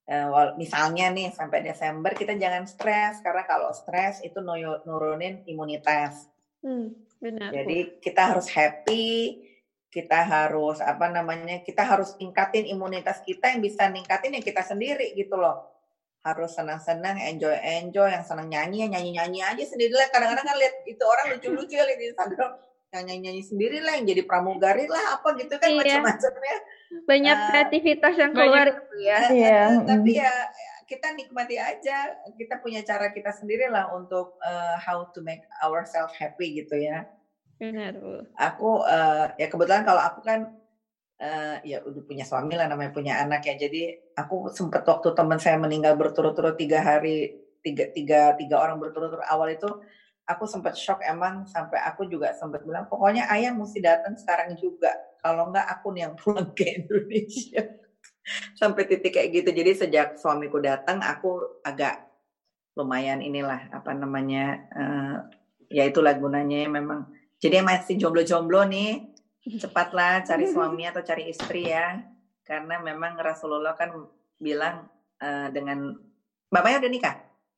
uh, misalnya nih sampai Desember kita jangan stres. Karena kalau stres itu nurunin imunitas. Hmm, benar. Jadi kita harus happy kita harus apa namanya kita harus tingkatin imunitas kita yang bisa ningkatin yang kita sendiri gitu loh. Harus senang-senang, enjoy-enjoy, yang senang nyanyi, ya nyanyi-nyanyi aja sendiri lah. Kadang-kadang kan lihat itu orang lucu-lucu ya lihat di Instagram, yang nyanyi-nyanyi sendiri lah, yang jadi pramugari lah, apa gitu kan iya. macam-macamnya. Banyak uh, kreativitas yang keluar gitu ya. Iya. Tapi ya kita nikmati aja, kita punya cara kita sendiri lah untuk uh, how to make ourselves happy gitu ya. Benar, Bu. Aku uh, ya kebetulan kalau aku kan uh, ya udah punya suami lah namanya punya anak ya jadi aku sempat waktu teman saya meninggal berturut-turut tiga hari tiga tiga tiga orang berturut-turut awal itu aku sempat shock emang sampai aku juga sempat bilang pokoknya ayah mesti datang sekarang juga. Kalau enggak aku nih yang pulang ke Indonesia. Sampai titik kayak gitu. Jadi sejak suamiku datang aku agak lumayan inilah apa namanya uh, ya itulah gunanya memang. Jadi masih jomblo-jomblo nih cepatlah cari suami atau cari istri ya. Karena memang Rasulullah kan bilang uh, dengan bapaknya udah nikah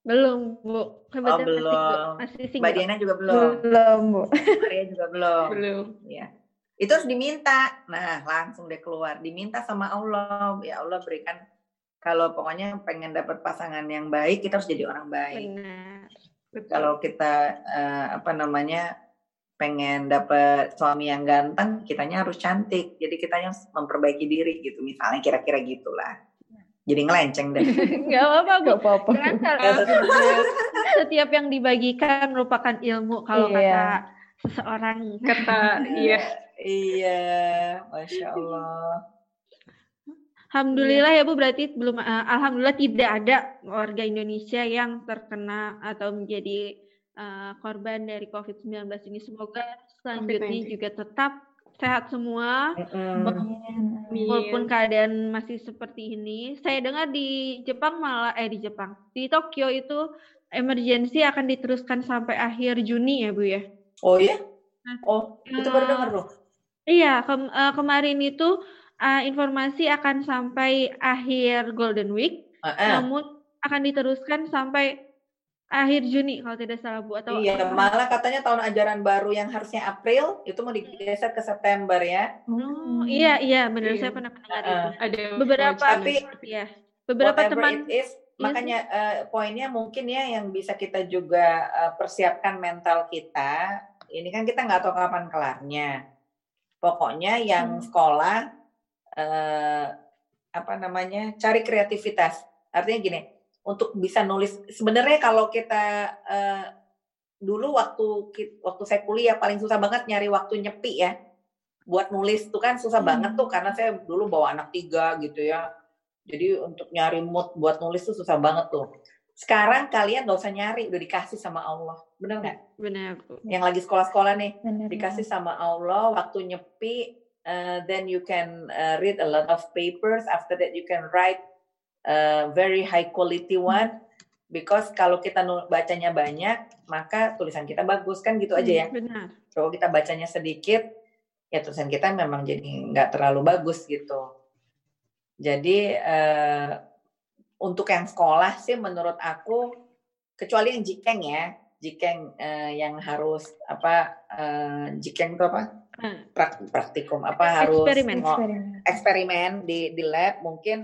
belum bu. Oh, belum masih, masih Mbak Diana juga belum. Belum bu. Maria juga belum. Belum. Ya itu harus diminta. Nah langsung deh keluar. Diminta sama Allah. Ya Allah berikan. Kalau pokoknya pengen dapat pasangan yang baik kita harus jadi orang baik. Benar. kalau kita uh, apa namanya pengen dapet suami yang ganteng, kitanya harus cantik. Jadi kitanya harus memperbaiki diri gitu. Misalnya kira-kira gitulah. Jadi ngelenceng deh. Gak apa-apa, Bu. Gak apa-apa. setiap yang dibagikan merupakan ilmu kalau iya. kata seseorang. Kata, iya. Iya, Masya Allah. Alhamdulillah ya Bu berarti belum uh, alhamdulillah tidak ada warga Indonesia yang terkena atau menjadi uh, korban dari COVID-19 ini. Semoga selanjutnya juga tetap sehat semua, mm-hmm. walaupun keadaan masih seperti ini. Saya dengar di Jepang malah, eh di Jepang, di Tokyo itu emergency akan diteruskan sampai akhir Juni ya Bu ya? Oh iya? Oh, itu baru dengar loh. Iya, ke, uh, kemarin itu uh, informasi akan sampai akhir Golden Week, uh -uh. namun akan diteruskan sampai akhir Juni kalau tidak salah Bu atau Iya, malah katanya tahun ajaran baru yang harusnya April itu mau digeser ke September ya. Oh, iya iya benar iya. saya pernah mendengar uh, itu. Ada beberapa tapi ya. Beberapa teman it is, iya makanya uh, poinnya mungkin ya yang bisa kita juga uh, persiapkan mental kita. Ini kan kita nggak tahu kapan kelarnya. Pokoknya yang hmm. sekolah uh, apa namanya? cari kreativitas. Artinya gini, untuk bisa nulis. Sebenarnya kalau kita uh, dulu waktu waktu saya kuliah paling susah banget nyari waktu nyepi ya. Buat nulis tuh kan susah hmm. banget tuh karena saya dulu bawa anak tiga gitu ya. Jadi untuk nyari mood buat nulis tuh susah banget tuh. Sekarang kalian gak usah nyari udah dikasih sama Allah. Bener nggak? Benar yang lagi sekolah-sekolah nih bener, dikasih sama Allah waktu nyepi uh, then you can uh, read a lot of papers. After that you can write uh, very high quality one because kalau kita bacanya banyak maka tulisan kita bagus kan gitu aja ya. Hmm, benar. Kalau kita bacanya sedikit ya tulisan kita memang jadi nggak terlalu bagus gitu. Jadi uh, untuk yang sekolah sih menurut aku kecuali yang jikeng ya jikeng uh, yang harus apa uh, jikeng itu apa hmm. praktikum apa harus eksperimen eksperimen, eksperimen di di lab mungkin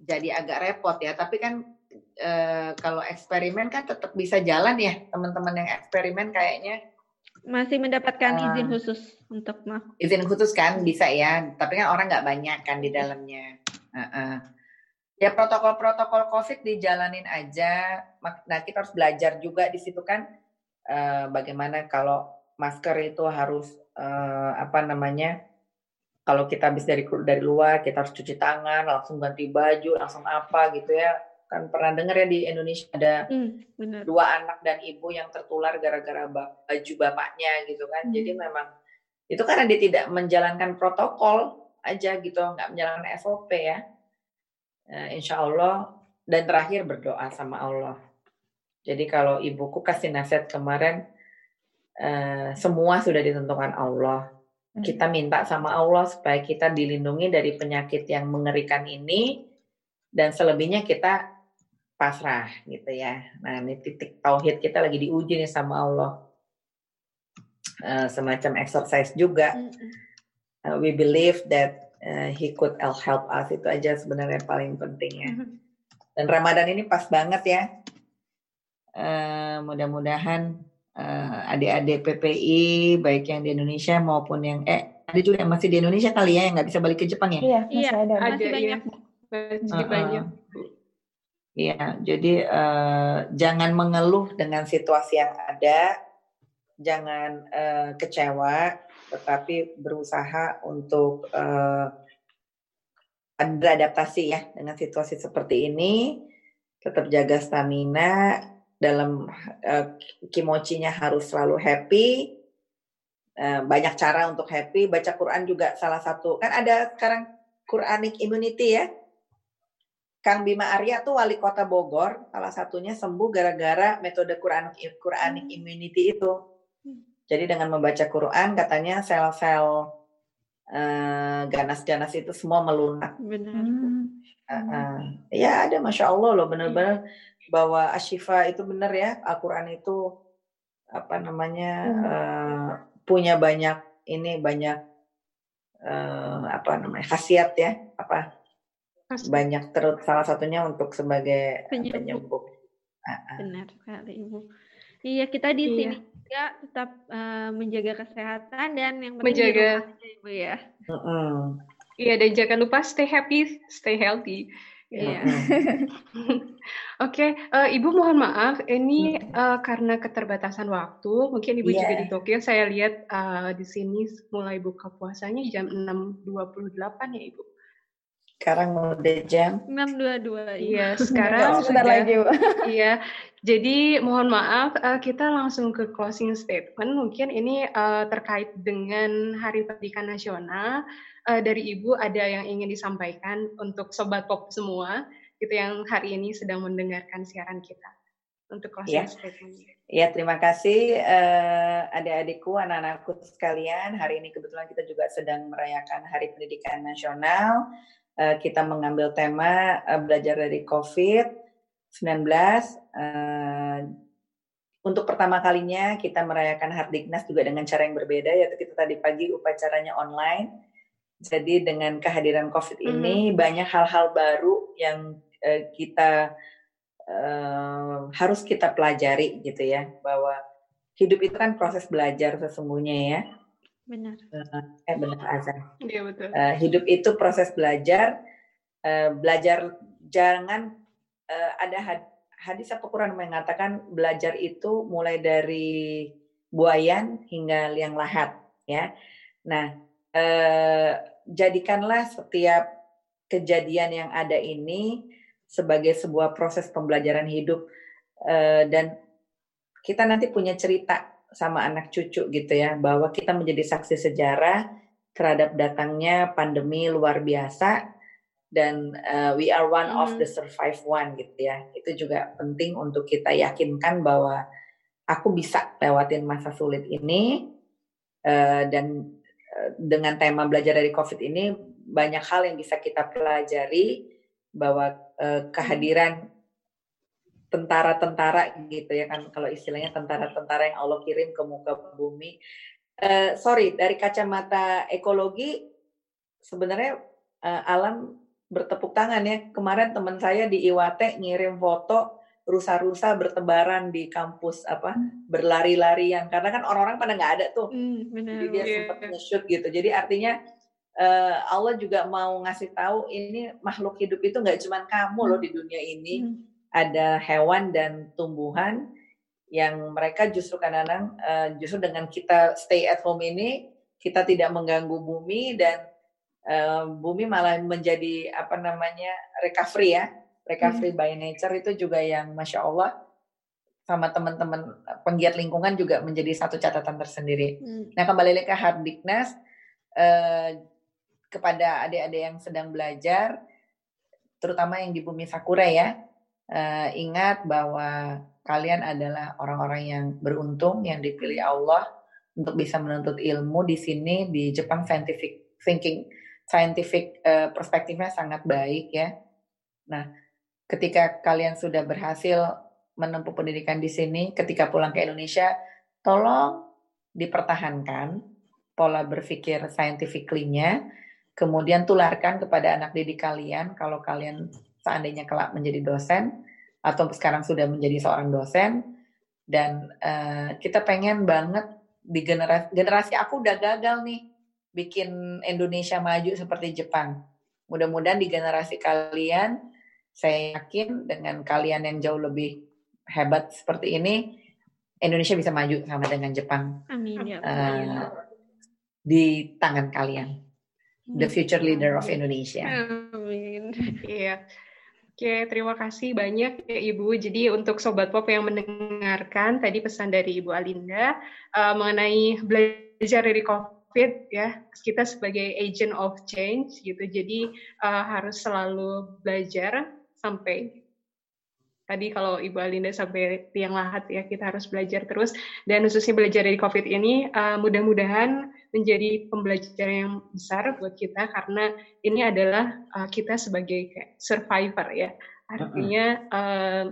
jadi agak repot ya. Tapi kan uh, kalau eksperimen kan tetap bisa jalan ya teman-teman yang eksperimen kayaknya. Masih mendapatkan uh, izin khusus untuk mah. izin khusus kan bisa ya. Tapi kan orang nggak banyak kan di dalamnya. Uh -uh. Ya protokol-protokol COVID dijalanin aja. Nah kita harus belajar juga di situ kan uh, bagaimana kalau masker itu harus uh, apa namanya kalau kita habis dari dari luar kita harus cuci tangan langsung ganti baju langsung apa gitu ya kan pernah dengar ya di Indonesia ada mm, benar. dua anak dan ibu yang tertular gara-gara baju bapaknya gitu kan mm. jadi memang itu karena dia tidak menjalankan protokol aja gitu nggak menjalankan SOP ya uh, insya Allah dan terakhir berdoa sama Allah. Jadi kalau ibuku kasih nasihat kemarin, uh, semua sudah ditentukan Allah. Hmm. Kita minta sama Allah supaya kita dilindungi dari penyakit yang mengerikan ini dan selebihnya kita pasrah gitu ya. Nah ini titik tauhid kita lagi diuji nih sama Allah. Uh, semacam exercise juga. Uh, we believe that uh, he could help us itu aja sebenarnya paling penting ya. Mm-hmm. Dan Ramadan ini pas banget ya. Uh, mudah-mudahan adik-adik PPI baik yang di Indonesia maupun yang eh ada juga yang masih di Indonesia kali ya yang nggak bisa balik ke Jepang ya? Iya, masih iya, ada. Masih banyak. Masih uh, banyak. Iya, jadi uh, jangan mengeluh dengan situasi yang ada, jangan uh, kecewa, tetapi berusaha untuk uh, beradaptasi ya dengan situasi seperti ini, tetap jaga stamina, dalam uh, kimocinya harus selalu happy, uh, banyak cara untuk happy, baca Quran juga salah satu, kan ada sekarang Quranic immunity ya, Kang Bima Arya tuh wali kota Bogor, salah satunya sembuh gara-gara metode Quran Quranic immunity itu. Jadi dengan membaca Quran katanya sel-sel uh, ganas-ganas itu semua melunak. Benar. Hmm. Uh, uh, ya ada masya Allah loh benar-benar hmm. Bahwa ashifa itu benar ya Al-Quran itu apa namanya hmm. uh, punya banyak ini banyak uh, apa namanya khasiat ya apa khasiat. banyak terus salah satunya untuk sebagai penyembuh. Benar sekali ibu. Iya kita di iya. sini juga tetap uh, menjaga kesehatan dan yang penting menjaga ibu ya. Uh-uh. Iya dan jangan lupa stay happy, stay healthy. Iya. Oke, okay, uh, Ibu mohon maaf, ini uh, karena keterbatasan waktu, mungkin Ibu yeah. juga di Tokyo. Saya lihat uh, di sini mulai buka puasanya jam 6.28 ya Ibu. Sekarang udah jam 6.22. Iya, sekarang sudah lagi. Iya, jadi mohon maaf, uh, kita langsung ke closing statement. Mungkin ini uh, terkait dengan Hari Pendidikan Nasional. Uh, dari Ibu ada yang ingin disampaikan untuk sobat pop semua, gitu yang hari ini sedang mendengarkan siaran kita untuk closing ya. statement. Ya, terima kasih uh, adik-adikku, anak-anakku sekalian. Hari ini kebetulan kita juga sedang merayakan Hari Pendidikan Nasional. Uh, kita mengambil tema uh, belajar dari COVID 19 uh, untuk pertama kalinya kita merayakan Hardiknas juga dengan cara yang berbeda yaitu kita tadi pagi upacaranya online. Jadi dengan kehadiran COVID ini mm -hmm. banyak hal-hal baru yang uh, kita uh, harus kita pelajari gitu ya bahwa hidup itu kan proses belajar sesungguhnya ya. Benar. Uh, eh benar Azan. Iya betul. Uh, hidup itu proses belajar. Uh, belajar jangan uh, ada had, hadis apa Quran mengatakan belajar itu mulai dari buayan hingga liang lahat ya. Nah, uh, jadikanlah setiap kejadian yang ada ini sebagai sebuah proses pembelajaran hidup uh, dan kita nanti punya cerita sama anak cucu gitu ya bahwa kita menjadi saksi sejarah terhadap datangnya pandemi luar biasa dan uh, we are one of the survive one gitu ya. Itu juga penting untuk kita yakinkan bahwa aku bisa lewatin masa sulit ini uh, dan dengan tema belajar dari COVID ini banyak hal yang bisa kita pelajari bahwa uh, kehadiran tentara-tentara gitu ya kan kalau istilahnya tentara-tentara yang Allah kirim ke muka bumi. Uh, sorry dari kacamata ekologi sebenarnya uh, alam bertepuk tangan ya kemarin teman saya di Iwate ngirim foto rusa-rusa bertebaran di kampus apa hmm. berlari-larian. Karena kan orang-orang pada nggak ada tuh. Mm, benar. jadi dia yeah. sempat nge-shoot gitu. Jadi artinya uh, Allah juga mau ngasih tahu ini makhluk hidup itu nggak cuma kamu loh di dunia ini. Mm ada hewan dan tumbuhan yang mereka justru kadang-kadang uh, justru dengan kita stay at home ini kita tidak mengganggu bumi dan uh, bumi malah menjadi apa namanya recovery ya recovery hmm. by nature itu juga yang masya Allah sama teman-teman penggiat lingkungan juga menjadi satu catatan tersendiri. Hmm. Nah kembali lagi ke Hardiknas uh, kepada adik-adik yang sedang belajar, terutama yang di bumi Sakura ya, uh, ingat bahwa kalian adalah orang-orang yang beruntung yang dipilih Allah untuk bisa menuntut ilmu di sini di Jepang scientific thinking scientific uh, perspektifnya sangat baik ya. Nah, ketika kalian sudah berhasil menempuh pendidikan di sini, ketika pulang ke Indonesia, tolong dipertahankan pola berpikir scientifically-nya, kemudian tularkan kepada anak didik kalian kalau kalian seandainya kelak menjadi dosen atau sekarang sudah menjadi seorang dosen dan uh, kita pengen banget di generasi generasi aku udah gagal nih bikin Indonesia maju seperti Jepang. Mudah-mudahan di generasi kalian saya yakin dengan kalian yang jauh lebih hebat seperti ini Indonesia bisa maju sama dengan Jepang. Amin ya. Uh, di tangan kalian. The future leader of Indonesia. Amin. Iya. Oke, terima kasih banyak ya Ibu. Jadi untuk Sobat Pop yang mendengarkan tadi pesan dari Ibu Alinda uh, mengenai belajar dari COVID ya, kita sebagai agent of change gitu. Jadi uh, harus selalu belajar sampai tadi kalau Ibu Alinda sampai tiang lahat ya kita harus belajar terus. Dan khususnya belajar dari COVID ini uh, mudah-mudahan menjadi pembelajaran yang besar buat kita karena ini adalah uh, kita sebagai survivor ya. Artinya uh,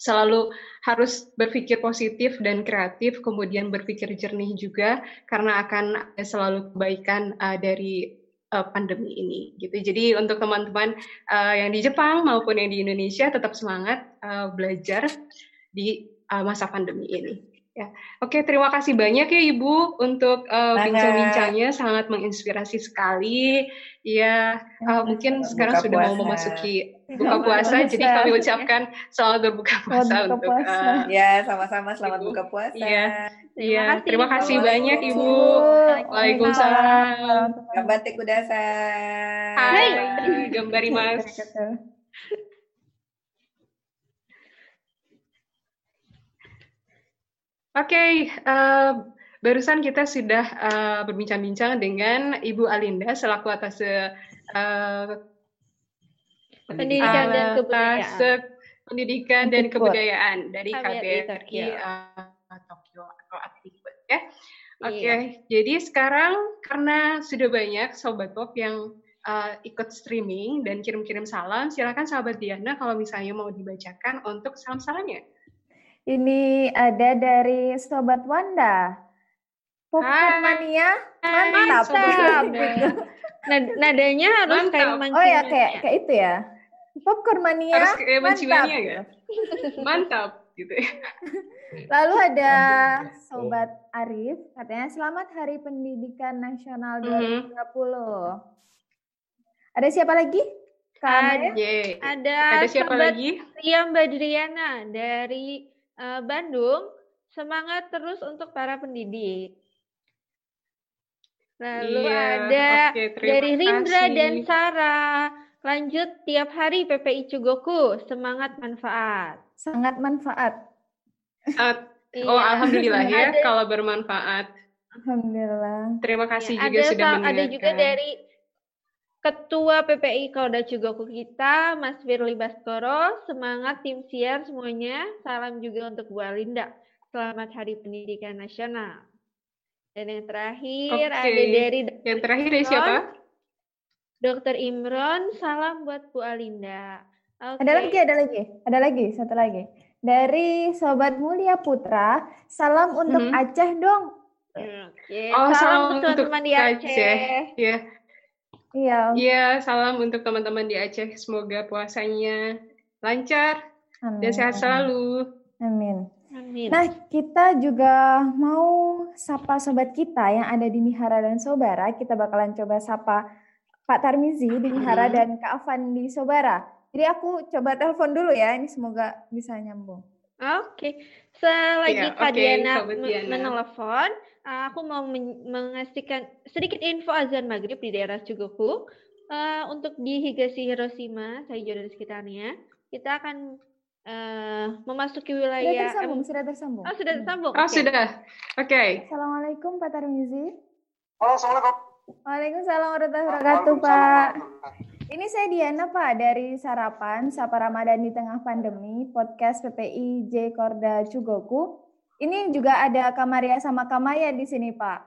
selalu harus berpikir positif dan kreatif kemudian berpikir jernih juga karena akan selalu kebaikan dari uh, pandemi ini gitu. Jadi untuk teman-teman uh, yang di Jepang maupun yang di Indonesia tetap semangat uh, belajar di uh, masa pandemi ini. Ya, oke terima kasih banyak ya Ibu untuk uh, bincang-bincangnya sangat menginspirasi sekali. Ya, uh, mungkin sekarang sudah puasa. mau memasuki buka puasa, jadi kami ucapkan selamat berbuka puasa selamat untuk puasa. Uh, ya sama-sama selamat Ibu. buka puasa. Iya, iya terima kasih banyak Ibu. Waalaikumsalam. Gambar kudasa. Hai, gambari mas. Oke, okay, uh, eh, barusan kita sudah uh, berbincang-bincang dengan Ibu Alinda selaku atas uh, pendidikan dan kebudayaan. pendidikan dan kebudayaan dari KBRI uh, Tokyo atau Aktifut ya. Oke, okay, iya. jadi sekarang karena sudah banyak sobat pop yang uh, ikut streaming dan kirim-kirim salam, silakan sahabat Diana kalau misalnya mau dibacakan untuk salam-salamnya. Ini ada dari Sobat Wanda. Popcorn mania, mantap. mantap. nadanya harus mantap. kayak mancing. Oh ya, kayak kayak itu ya. Popcorn mania, harus kayak mantap. ya? Mantap gitu ya. Lalu ada Sobat Arif, katanya selamat Hari Pendidikan Nasional 2030. Mm -hmm. Ada siapa lagi? Ada, ada, ada siapa lagi? Ria Badriana dari Bandung, semangat terus untuk para pendidik. Lalu iya, ada okay, dari Rindra kasih. dan Sarah. Lanjut tiap hari PPI Cugoku, semangat manfaat. Sangat manfaat. Uh, oh, iya. alhamdulillah ya ada, kalau bermanfaat. Alhamdulillah. Terima kasih ya, juga ada, sudah mendengarkan. Ada juga dari Ketua PPI Kauda Cugoku kita, Mas Firly Baskoro. Semangat tim siar semuanya. Salam juga untuk Bu Alinda. Selamat Hari Pendidikan Nasional. Dan yang terakhir okay. ada dari Yang terakhir dari siapa? Dokter Imron, salam buat Bu Alinda. Oke. Ada lagi, ada lagi, ada lagi, satu lagi. Dari Sobat Mulia Putra, salam untuk Mhm. Aceh dong. Oke. Oh, Salam salam untuk untuk teman-teman di Aceh. Aceh. Iya, Iya, iya, salam untuk teman-teman di Aceh. Semoga puasanya lancar amin. dan sehat selalu. Amin. Amin. Nah, kita juga mau sapa sobat kita yang ada di Mihara dan Sobara. Kita bakalan coba sapa Pak Tarmizi di Mihara Mhm. dan Kak Afan di Sobara. Jadi aku coba telepon dulu ya, ini semoga bisa nyambung. Oke, selagi Iya, Kak oke, Diana Diana. menelepon, uh, aku mau men- mengasihkan sedikit info azan maghrib di daerah Cuguku. Uh, untuk di Higashi Hiroshima, Saijo dan sekitarnya, kita akan uh, memasuki Sudah wilayah. tersambung, sudah tersambung. Oh, sudah Hmm. tersambung. Oh, Oke. sudah. Oke. Assalamualaikum Pak Tarmizi. Halo, Assalamualaikum. Waalaikumsalam warahmatullahi wabarakatuh Pak. Ini saya Diana Pak dari Sarapan Sapa Ramadan di Tengah Pandemi podcast PPI J Korda Cugoku. Ini juga ada Kamaria sama Kamaya di sini Pak.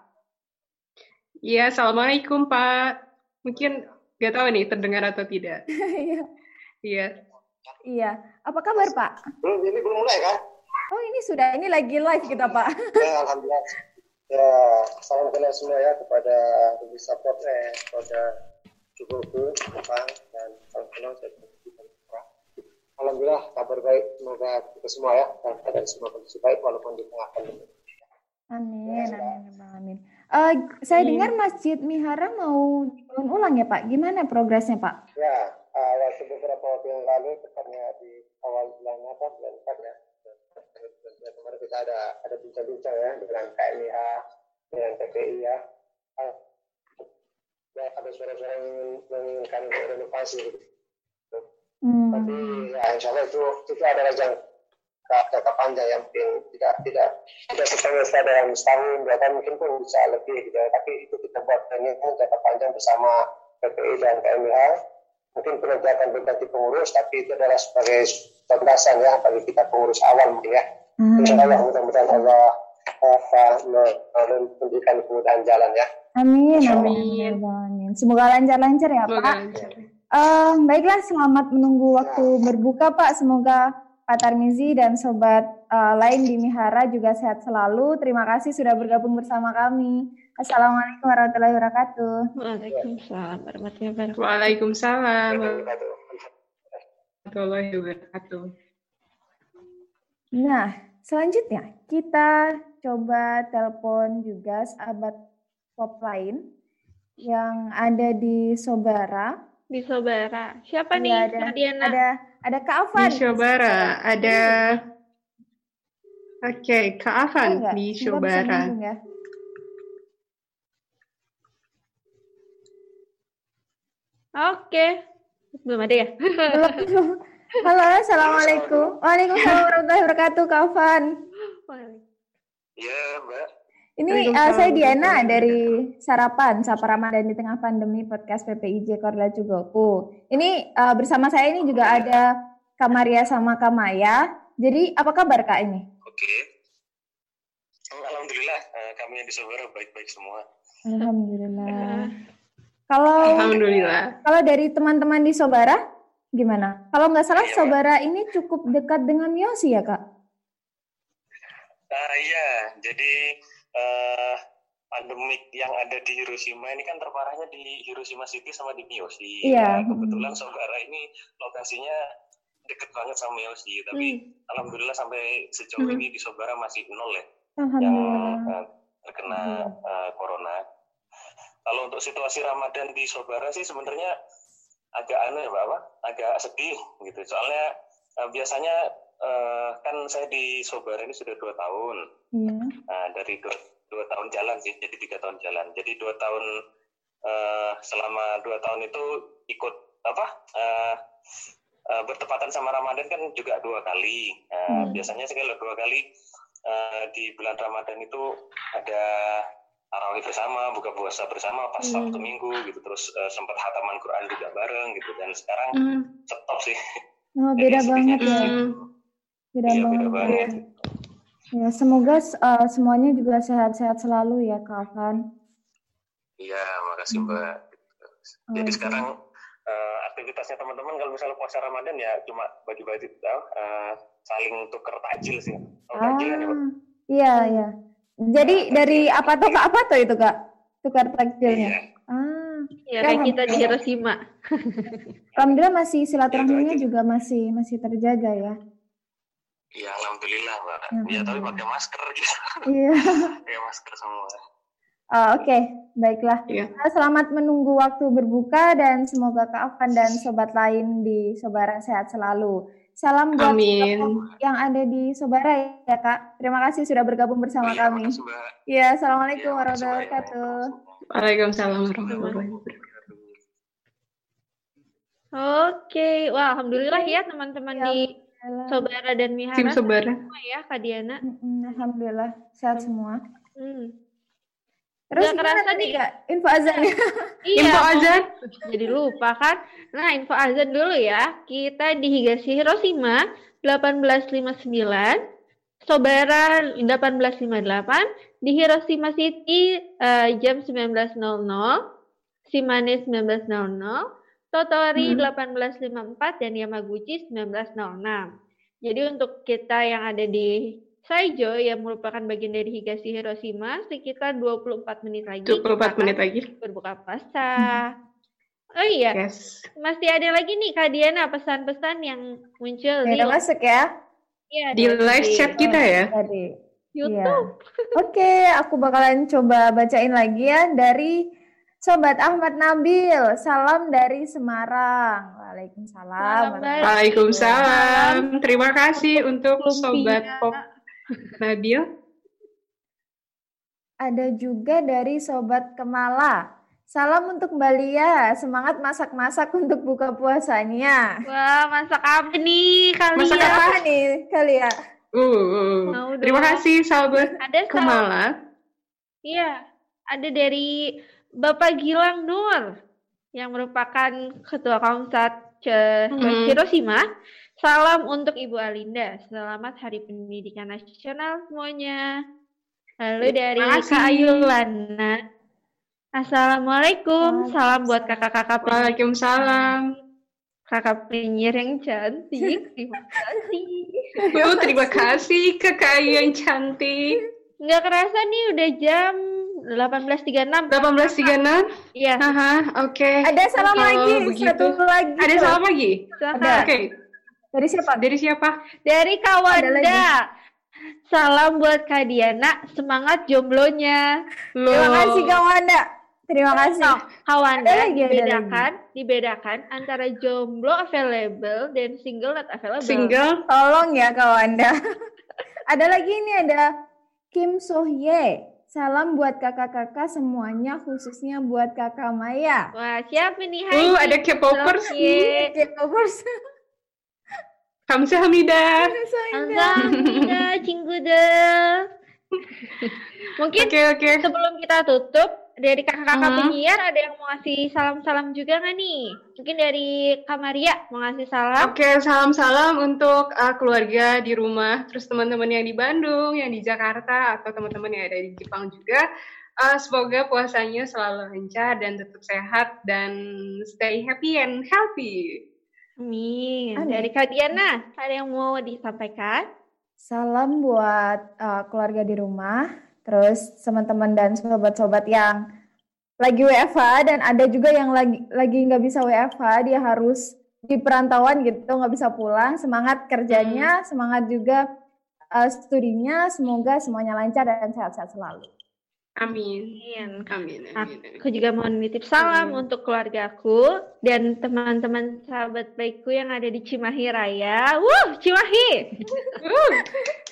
Iya, assalamualaikum Pak. Mungkin nggak tahu nih terdengar atau tidak. Iya. Iya. Iya. Apa kabar Pak? Belum, ini belum mulai kan? Oh ini sudah, ini lagi live kita Pak. Ya, Alhamdulillah. Ya, salam kenal semua ya kepada Ruby Support, eh, kepada Cukupu, Jepang, dan salam kenal saya Alhamdulillah, kabar baik. Semoga kita semua ya, dan keadaan semua kondisi baik walaupun di tengah pandemi. Amin, amin, amin. amin. Eh, saya Amin. dengar Masjid Mihara mau dibangun ulang ya Pak. Gimana progresnya Pak? Ya, uh, waktu beberapa waktu yang lalu, tepatnya di awal bulan apa, bulan 4 ya. Kemarin kita ada ada bincang-bincang ya dengan KMIH, dengan TPI ya. Ah, ya ada suara-suara yang ingin- menginginkan renovasi. Hmm. Tapi ya insya Allah itu itu adalah jangka jangka panjang yang mungkin tidak tidak tidak setengah dalam setahun dua tahun mungkin pun bisa lebih gitu ya. Tapi itu kita buat ini jangka panjang bersama PPI dan KMIH. Mungkin nanti akan berganti pengurus, tapi itu adalah sebagai landasan ya bagi kita pengurus awal mungkin ya. Ah, Insya Allah mudah-mudahan Allah apa, me- me- memberikan kemudahan jalan ya. Amin, amin, Amin. Semoga lancar-lancar ya Pak. lancar. Eh, baiklah, selamat menunggu waktu berbuka Pak. Semoga Pak Tarmizi dan sobat eh, lain di Mihara juga sehat selalu. Terima kasih sudah bergabung bersama kami. Assalamualaikum warahmatullahi wabarakatuh. Waalaikumsalam warahmatullahi wabarakatuh. Waalaikumsalam warahmatullahi wabarakatuh. Nah, selanjutnya kita coba telepon juga sahabat pop lain yang ada di Sobara. Di Sobara. Siapa nih, ada, Kak Diana? ada ada Kak Di Afan. Shobara ada Oke, Kak Ada Afan di nyambung ya. Oke. Belum ada ya? Belum. Halo, assalamualaikum. Waalaikumsalam warahmatullahi wabarakatuh, Kak Afan. Iya, Mbak. Ini uh, saya Diana dari Sarapan Sapa Ramadan di tengah pandemi podcast PPIJ Korla Cugoku. Ini uh, bersama saya ini juga ada Kamaria sama Kamaya. Jadi apa kabar Kak ini? Oke. Alhamdulillah eh, kami yang di Sobara baik-baik semua. Alhamdulillah. Kalau Alhamdulillah. kalau dari teman-teman di Sobara gimana? Kalau nggak salah Mbak. Sobara ini cukup dekat dengan Yosi ya Kak? Ah iya, jadi eh pandemik yang ada di Hiroshima ini kan terparahnya di Hiroshima City sama di Miyoshi. Iya. Nah, kebetulan Sobara ini lokasinya deket banget sama Miyoshi, tapi Hmm. alhamdulillah sampai sejauh Hmm. ini di Sobara masih nol ya yang Hmm. eh, terkena eh, corona. Kalau untuk situasi Ramadan di Sobara sih sebenarnya agak aneh, apa? Agak sedih gitu. Soalnya eh, biasanya eh, kan saya di Sobara ini sudah dua tahun. Iya. Nah, dari dua, dua tahun jalan sih, jadi tiga tahun jalan. Jadi dua tahun eh, selama dua tahun itu ikut apa? eh, eh, bertepatan sama Ramadan kan juga dua kali. Nah, Hmm. Biasanya sih kalau dua kali eh, di bulan Ramadan itu ada tarawih bersama, buka puasa bersama pas Hmm. Sabtu Minggu gitu. Terus eh, sempat hataman Quran juga bareng gitu. Dan sekarang Hmm. stop sih. Oh, Jadi beda sedihnya banget ya. Beda Iya, banget. beda banget. Ya, semoga uh, semuanya juga sehat-sehat selalu ya, Kak Afan. Iya, makasih Hmm. Mbak. Oh, Jadi iya. sekarang uh, aktivitasnya teman-teman kalau misalnya puasa Ramadan ya cuma bagi-bagi uh, saling tuker takjil sih. Oh, ah, takjil ya, Iya, iya. Jadi nah, dari apa tuh ke apa tuh itu Kak? Tukar takjilnya. Iya. Ah. Ya, kayak kita di Hiroshima. Alhamdulillah masih silaturahminya juga masih masih terjaga ya. Iya, alhamdulillah, Mbak. Iya, tapi pakai masker gitu. Iya. pakai masker semua. Oh, Oke, okay. baiklah. Yeah. Selamat menunggu waktu berbuka dan semoga Kak Afan dan sobat lain di Sobara sehat selalu. Salam buat Amin. yang ada di Sobara ya Kak. Terima kasih sudah bergabung bersama ya, kami. Iya, Assalamualaikum ya, warahmatullahi wabarakatuh. Waalaikumsalam warahmatullahi wabarakatuh. Oke, wah alhamdulillah ya teman-teman ya, di Sobara dan Mihara. Tim Sobara. Semua ya Kak Diana. Alhamdulillah sehat semua. Hmm. Terus Gak kerasa nih kak info azan ya? iya, info azan. Jadi lupa kan? Nah info azan dulu ya. Kita di Higashi Hiroshima 1859, Sobara 1858, di Hiroshima City uh, jam 19.00, Shimane 19.00, Totori hmm. 1854 dan Yamaguchi 1906. Jadi untuk kita yang ada di Saijo yang merupakan bagian dari Higashi Hiroshima sekitar 24 menit lagi. 24 menit lagi. Berbuka puasa. Hmm. Oh iya, yes. masih ada lagi nih Kak Diana pesan-pesan yang muncul ya, di masuk ya. Iya, di live chat kita ya. Tadi. YouTube. Ya. Oke, aku bakalan coba bacain lagi ya dari Sobat Ahmad Nabil. Salam dari Semarang. Waalaikumsalam. Waalaikumsalam. Terima kasih untuk Sobat Pop Nabil? Ada juga dari Sobat Kemala. Salam untuk Mbak Lia, semangat masak-masak untuk buka puasanya. Wah, masak apa nih kali Masak ya? apa nih kali ya? Uh, uh. terima kasih sahabat ada Kemala. Iya, ada dari Bapak Gilang Nur yang merupakan Ketua Komsat hmm. Hiroshima. Salam untuk Ibu Alinda. Selamat Hari Pendidikan Nasional semuanya. Lalu dari Kak Ayulana. Assalamualaikum. Salam buat kakak-kakak. Waalaikumsalam. Kakak penyiar yang cantik. Terima kasih. Oh, terima kasih kakak yang cantik. Nggak kerasa nih udah jam 18.36. 18.36? Iya. Aha, oke. Okay. Ada salam oh, lagi, begitu. satu lagi. Ada salam lagi? Oke. Okay. Dari siapa? Dari siapa? Dari Kawanda. Salam buat Kak Diana, semangat jomblonya. Loh. Terima kasih Kawanda. Terima kasih. No, Kawanda lagi, dibedakan, dibedakan antara jomblo available dan single not available. Single? Tolong ya Kawanda. ada lagi ini ada Kim Sohye. Salam buat kakak-kakak semuanya, khususnya buat kakak Maya. Wah, siapa nih? Hai, uh, ada K-popers nih. K-popers. Kamsahamnida. Kamsahamnida, Cinggude. Mungkin okay, okay. sebelum kita tutup, dari kakak-kakak uh -huh. penyiar ada yang mau ngasih salam-salam juga nggak nih? Mungkin dari Kamaria mau ngasih salam. Oke, okay, salam-salam untuk uh, keluarga di rumah, terus teman-teman yang di Bandung, yang di Jakarta, atau teman-teman yang ada di Jepang juga. Uh, semoga puasanya selalu lancar dan tetap sehat dan stay happy and healthy. Amin. Amin. Dari Kak Diana, ada yang mau disampaikan? Salam buat uh, keluarga di rumah, terus teman-teman dan sobat-sobat yang lagi WFH dan ada juga yang lagi lagi nggak bisa WFH, dia harus di perantauan gitu, nggak bisa pulang. Semangat kerjanya, hmm. semangat juga uh, studinya. Semoga semuanya lancar dan sehat-sehat selalu. Amin. Amin. Amin. Amin. Aku juga mau nitip salam Amin. untuk keluargaku dan teman-teman sahabat baikku yang ada di Cimahi Raya. Wuh, Cimahi.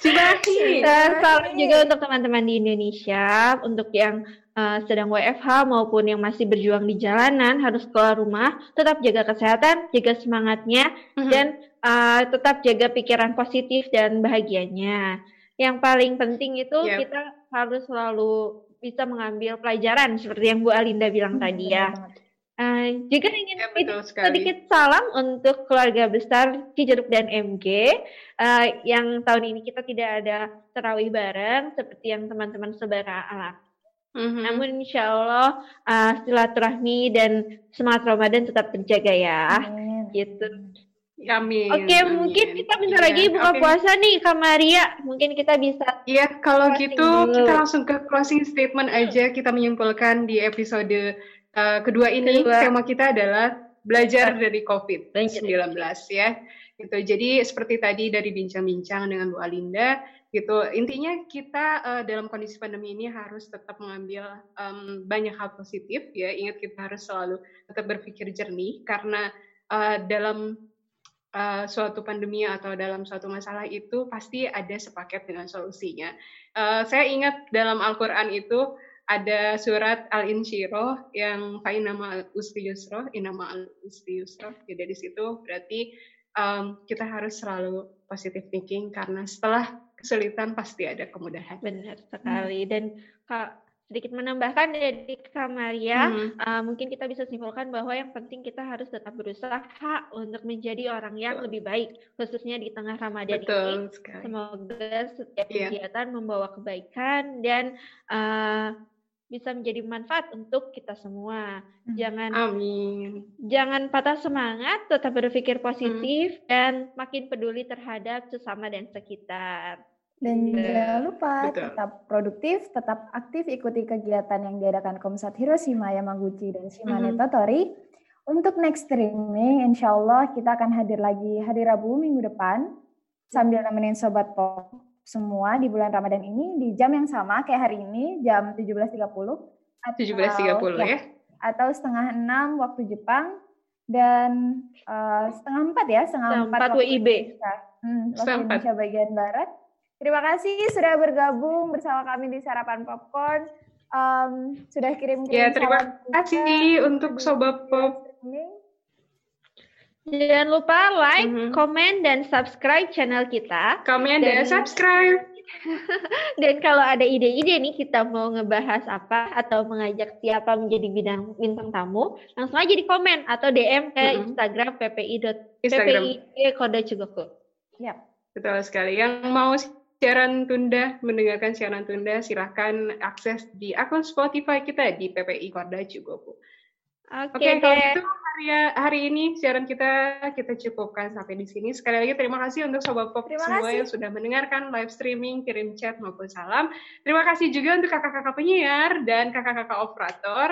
Cimahi. Dan salam juga untuk teman-teman di Indonesia, untuk yang uh, sedang WFH maupun yang masih berjuang di jalanan harus keluar rumah, tetap jaga kesehatan, jaga semangatnya, uh-huh. dan uh, tetap jaga pikiran positif dan bahagianya. Yang paling penting itu yep. kita harus selalu bisa mengambil pelajaran seperti yang Bu Alinda bilang hmm, tadi ya. Uh, juga ingin ya, sedikit salam untuk keluarga besar Cijeruk dan MG uh, eh, yang tahun ini kita tidak ada terawih bareng seperti yang teman-teman sebara Mm-hmm. Namun insya Allah uh, silaturahmi dan semangat Ramadan tetap terjaga ya. Amin. Gitu. Amin. Oke, okay, mungkin kita bentar yeah. lagi buka okay. puasa nih, Kak Maria. Mungkin kita bisa. Iya, kalau gitu dulu. kita langsung ke closing statement aja. Kita menyimpulkan di episode uh, kedua ini kedua. tema kita adalah belajar dari COVID-19 ya. Gitu. Jadi seperti tadi dari bincang-bincang dengan Bu Alinda, gitu. Intinya kita uh, dalam kondisi pandemi ini harus tetap mengambil um, banyak hal positif ya. Ingat kita harus selalu tetap berpikir jernih karena uh, dalam uh, suatu pandemi atau dalam suatu masalah itu pasti ada sepaket dengan solusinya. Uh, saya ingat dalam Al-Quran itu ada surat Al-Insyirah yang fain nama usti yusroh, inama al usti yusroh. Jadi dari situ berarti um, kita harus selalu positive thinking karena setelah kesulitan pasti ada kemudahan. Benar sekali. Hmm. Dan Kak sedikit menambahkan dari Kak Maria, hmm. uh, mungkin kita bisa simpulkan bahwa yang penting kita harus tetap berusaha untuk menjadi orang yang Betul. lebih baik, khususnya di tengah Ramadan Betul ini. Sekali. Semoga setiap yeah. kegiatan membawa kebaikan dan uh, bisa menjadi manfaat untuk kita semua. Hmm. Jangan Amin. Jangan patah semangat, tetap berpikir positif hmm. dan makin peduli terhadap sesama dan sekitar. Dan yeah. jangan lupa Betul. tetap produktif, tetap aktif ikuti kegiatan yang diadakan Komsat Hiroshima Yamaguchi dan Shimane mm -hmm. Totori. Untuk next streaming, insya Allah kita akan hadir lagi hari Rabu minggu depan sambil nemenin Sobat Pop semua di bulan Ramadan ini di jam yang sama kayak hari ini jam 17.30 atau 17.30 ya, ya atau setengah enam waktu Jepang dan uh, setengah empat ya setengah empat WIB hmm, waktu Indonesia bagian barat Terima kasih sudah bergabung bersama kami di Sarapan Popcorn. Um, sudah kirim-kirim Ya, terima kasih untuk Sobat Pop. Jangan lupa like, mm -hmm. komen, dan subscribe channel kita. Komen dan, dan subscribe. dan kalau ada ide-ide nih kita mau ngebahas apa atau mengajak siapa menjadi bidang bintang tamu, langsung aja di komen atau DM ke mm -hmm. Instagram ppi. Instagram. ppi kode Cugoku. Yep. Betul sekali. Yang mau siaran tunda, mendengarkan siaran tunda, silahkan akses di akun Spotify kita di PPI Korda Cugoku. Oke, okay, okay, kalau gitu hari, hari ini siaran kita kita cukupkan sampai di sini. Sekali lagi terima kasih untuk Sobat Pop terima semua kasih. yang sudah mendengarkan live streaming, kirim chat maupun salam. Terima kasih juga untuk kakak-kakak penyiar dan kakak-kakak operator.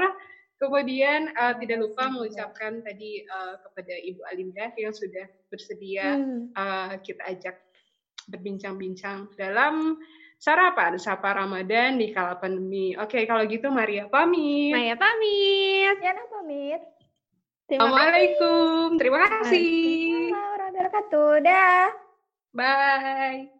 Kemudian uh, tidak lupa mengucapkan tadi uh, kepada Ibu Alinda yang sudah bersedia hmm. uh, kita ajak berbincang-bincang dalam sarapan sapa Ramadan di kala pandemi. Oke, kalau gitu Maria pamit. Maria pamit. Yana pamit. Assalamualaikum. Terima kasih. Waalaikumsalam warahmatullahi wabarakatuh. Dah. Bye.